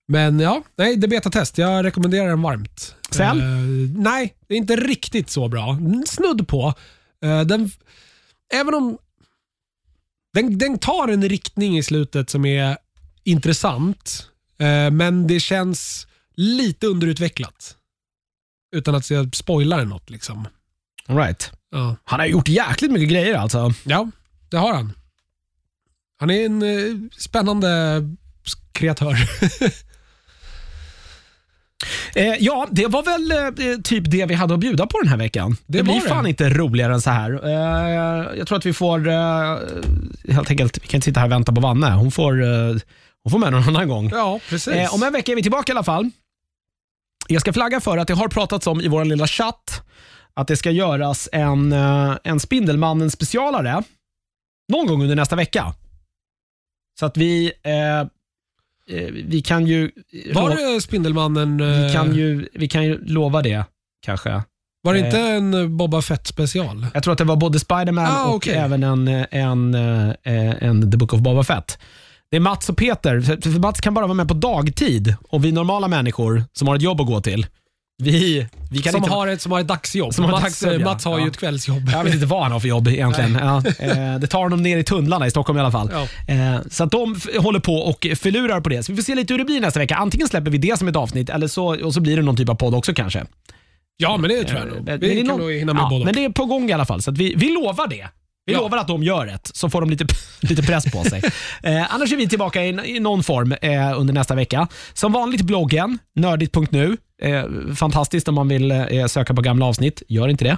Men ja, nej, det är betatest. Jag rekommenderar den varmt. Sen? Eh, nej, det är inte riktigt så bra. Snudd på. Eh, den, även om den, den tar en riktning i slutet som är intressant, eh, men det känns lite underutvecklat. Utan att jag spoilar något. Liksom. All right. Ja. Han har gjort jäkligt mycket grejer alltså. ja, det har han. Han är en eh, spännande kreatör. (laughs) Eh, ja, det var väl eh, typ det vi hade att bjuda på den här veckan. Det, Det blir det. fan inte roligare än så här. Eh, jag tror att vi får, eh, helt enkelt, vi kan inte sitta här och vänta på Vanne. Hon får, eh, hon får med någon annan gång. ja, precis. Eh, om en vecka är vi tillbaka i alla fall. Jag ska flagga för att det har pratats om i vår lilla chatt att det ska göras en, eh, en Spindelmannen specialare någon gång under nästa vecka. Så att vi, eh, eh, vi kan ju... Var det Spindelmannen? Vi eh, kan, ju, vi kan ju lova det, kanske. Var det eh, inte en eh, Boba Fett special? Jag tror att det var både Spiderman Ah, och okej. även en, eh, en, eh, en The Book of Boba Fett. Det är Mats och Peter. För Mats kan bara vara med på dagtid och vi normala människor som har ett jobb att gå till, vi, vi kan Som inte... har, ett, som har ett dagsjobb. Som Mats, dagsjobb, ja. Mats har Ja. ju ett kvällsjobb. Jag vet inte vad han har för jobb (laughs) egentligen. Ja, eh, det tar honom ner i tunnlarna i Stockholm i alla fall. Eh, så att de håller på och förlurar på det. Så vi får se lite hur det blir nästa vecka. Antingen släpper vi det som ett avsnitt eller så, och så blir det någon typ av podd också kanske. Ja, men det tror jag Eh, nog. Vi kan nog hinna med båda. Men det är på gång i alla fall, så vi, vi lovar det. Vi Ja. lovar att de gör rätt, så får de lite, (laughs) lite press på sig. eh, annars är vi tillbaka i, i någon form eh, under nästa vecka. Som vanligt bloggen, nördigt.nu. Eh, fantastiskt om man vill eh, söka på gamla avsnitt. Gör inte det.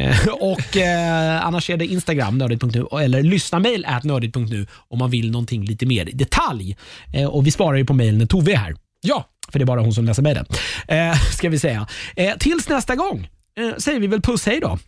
Eh, (laughs) och eh, Annars är det Instagram, nördigt.nu, eller lyssnamail at nördigt.nu om man vill någonting lite mer i detalj. Eh, och Vi sparar ju på mejl när Tove är här. Ja, För det är bara hon som läser mejlen. Eh, (laughs) ska vi säga. Eh, tills nästa gång säger vi väl puss hej då.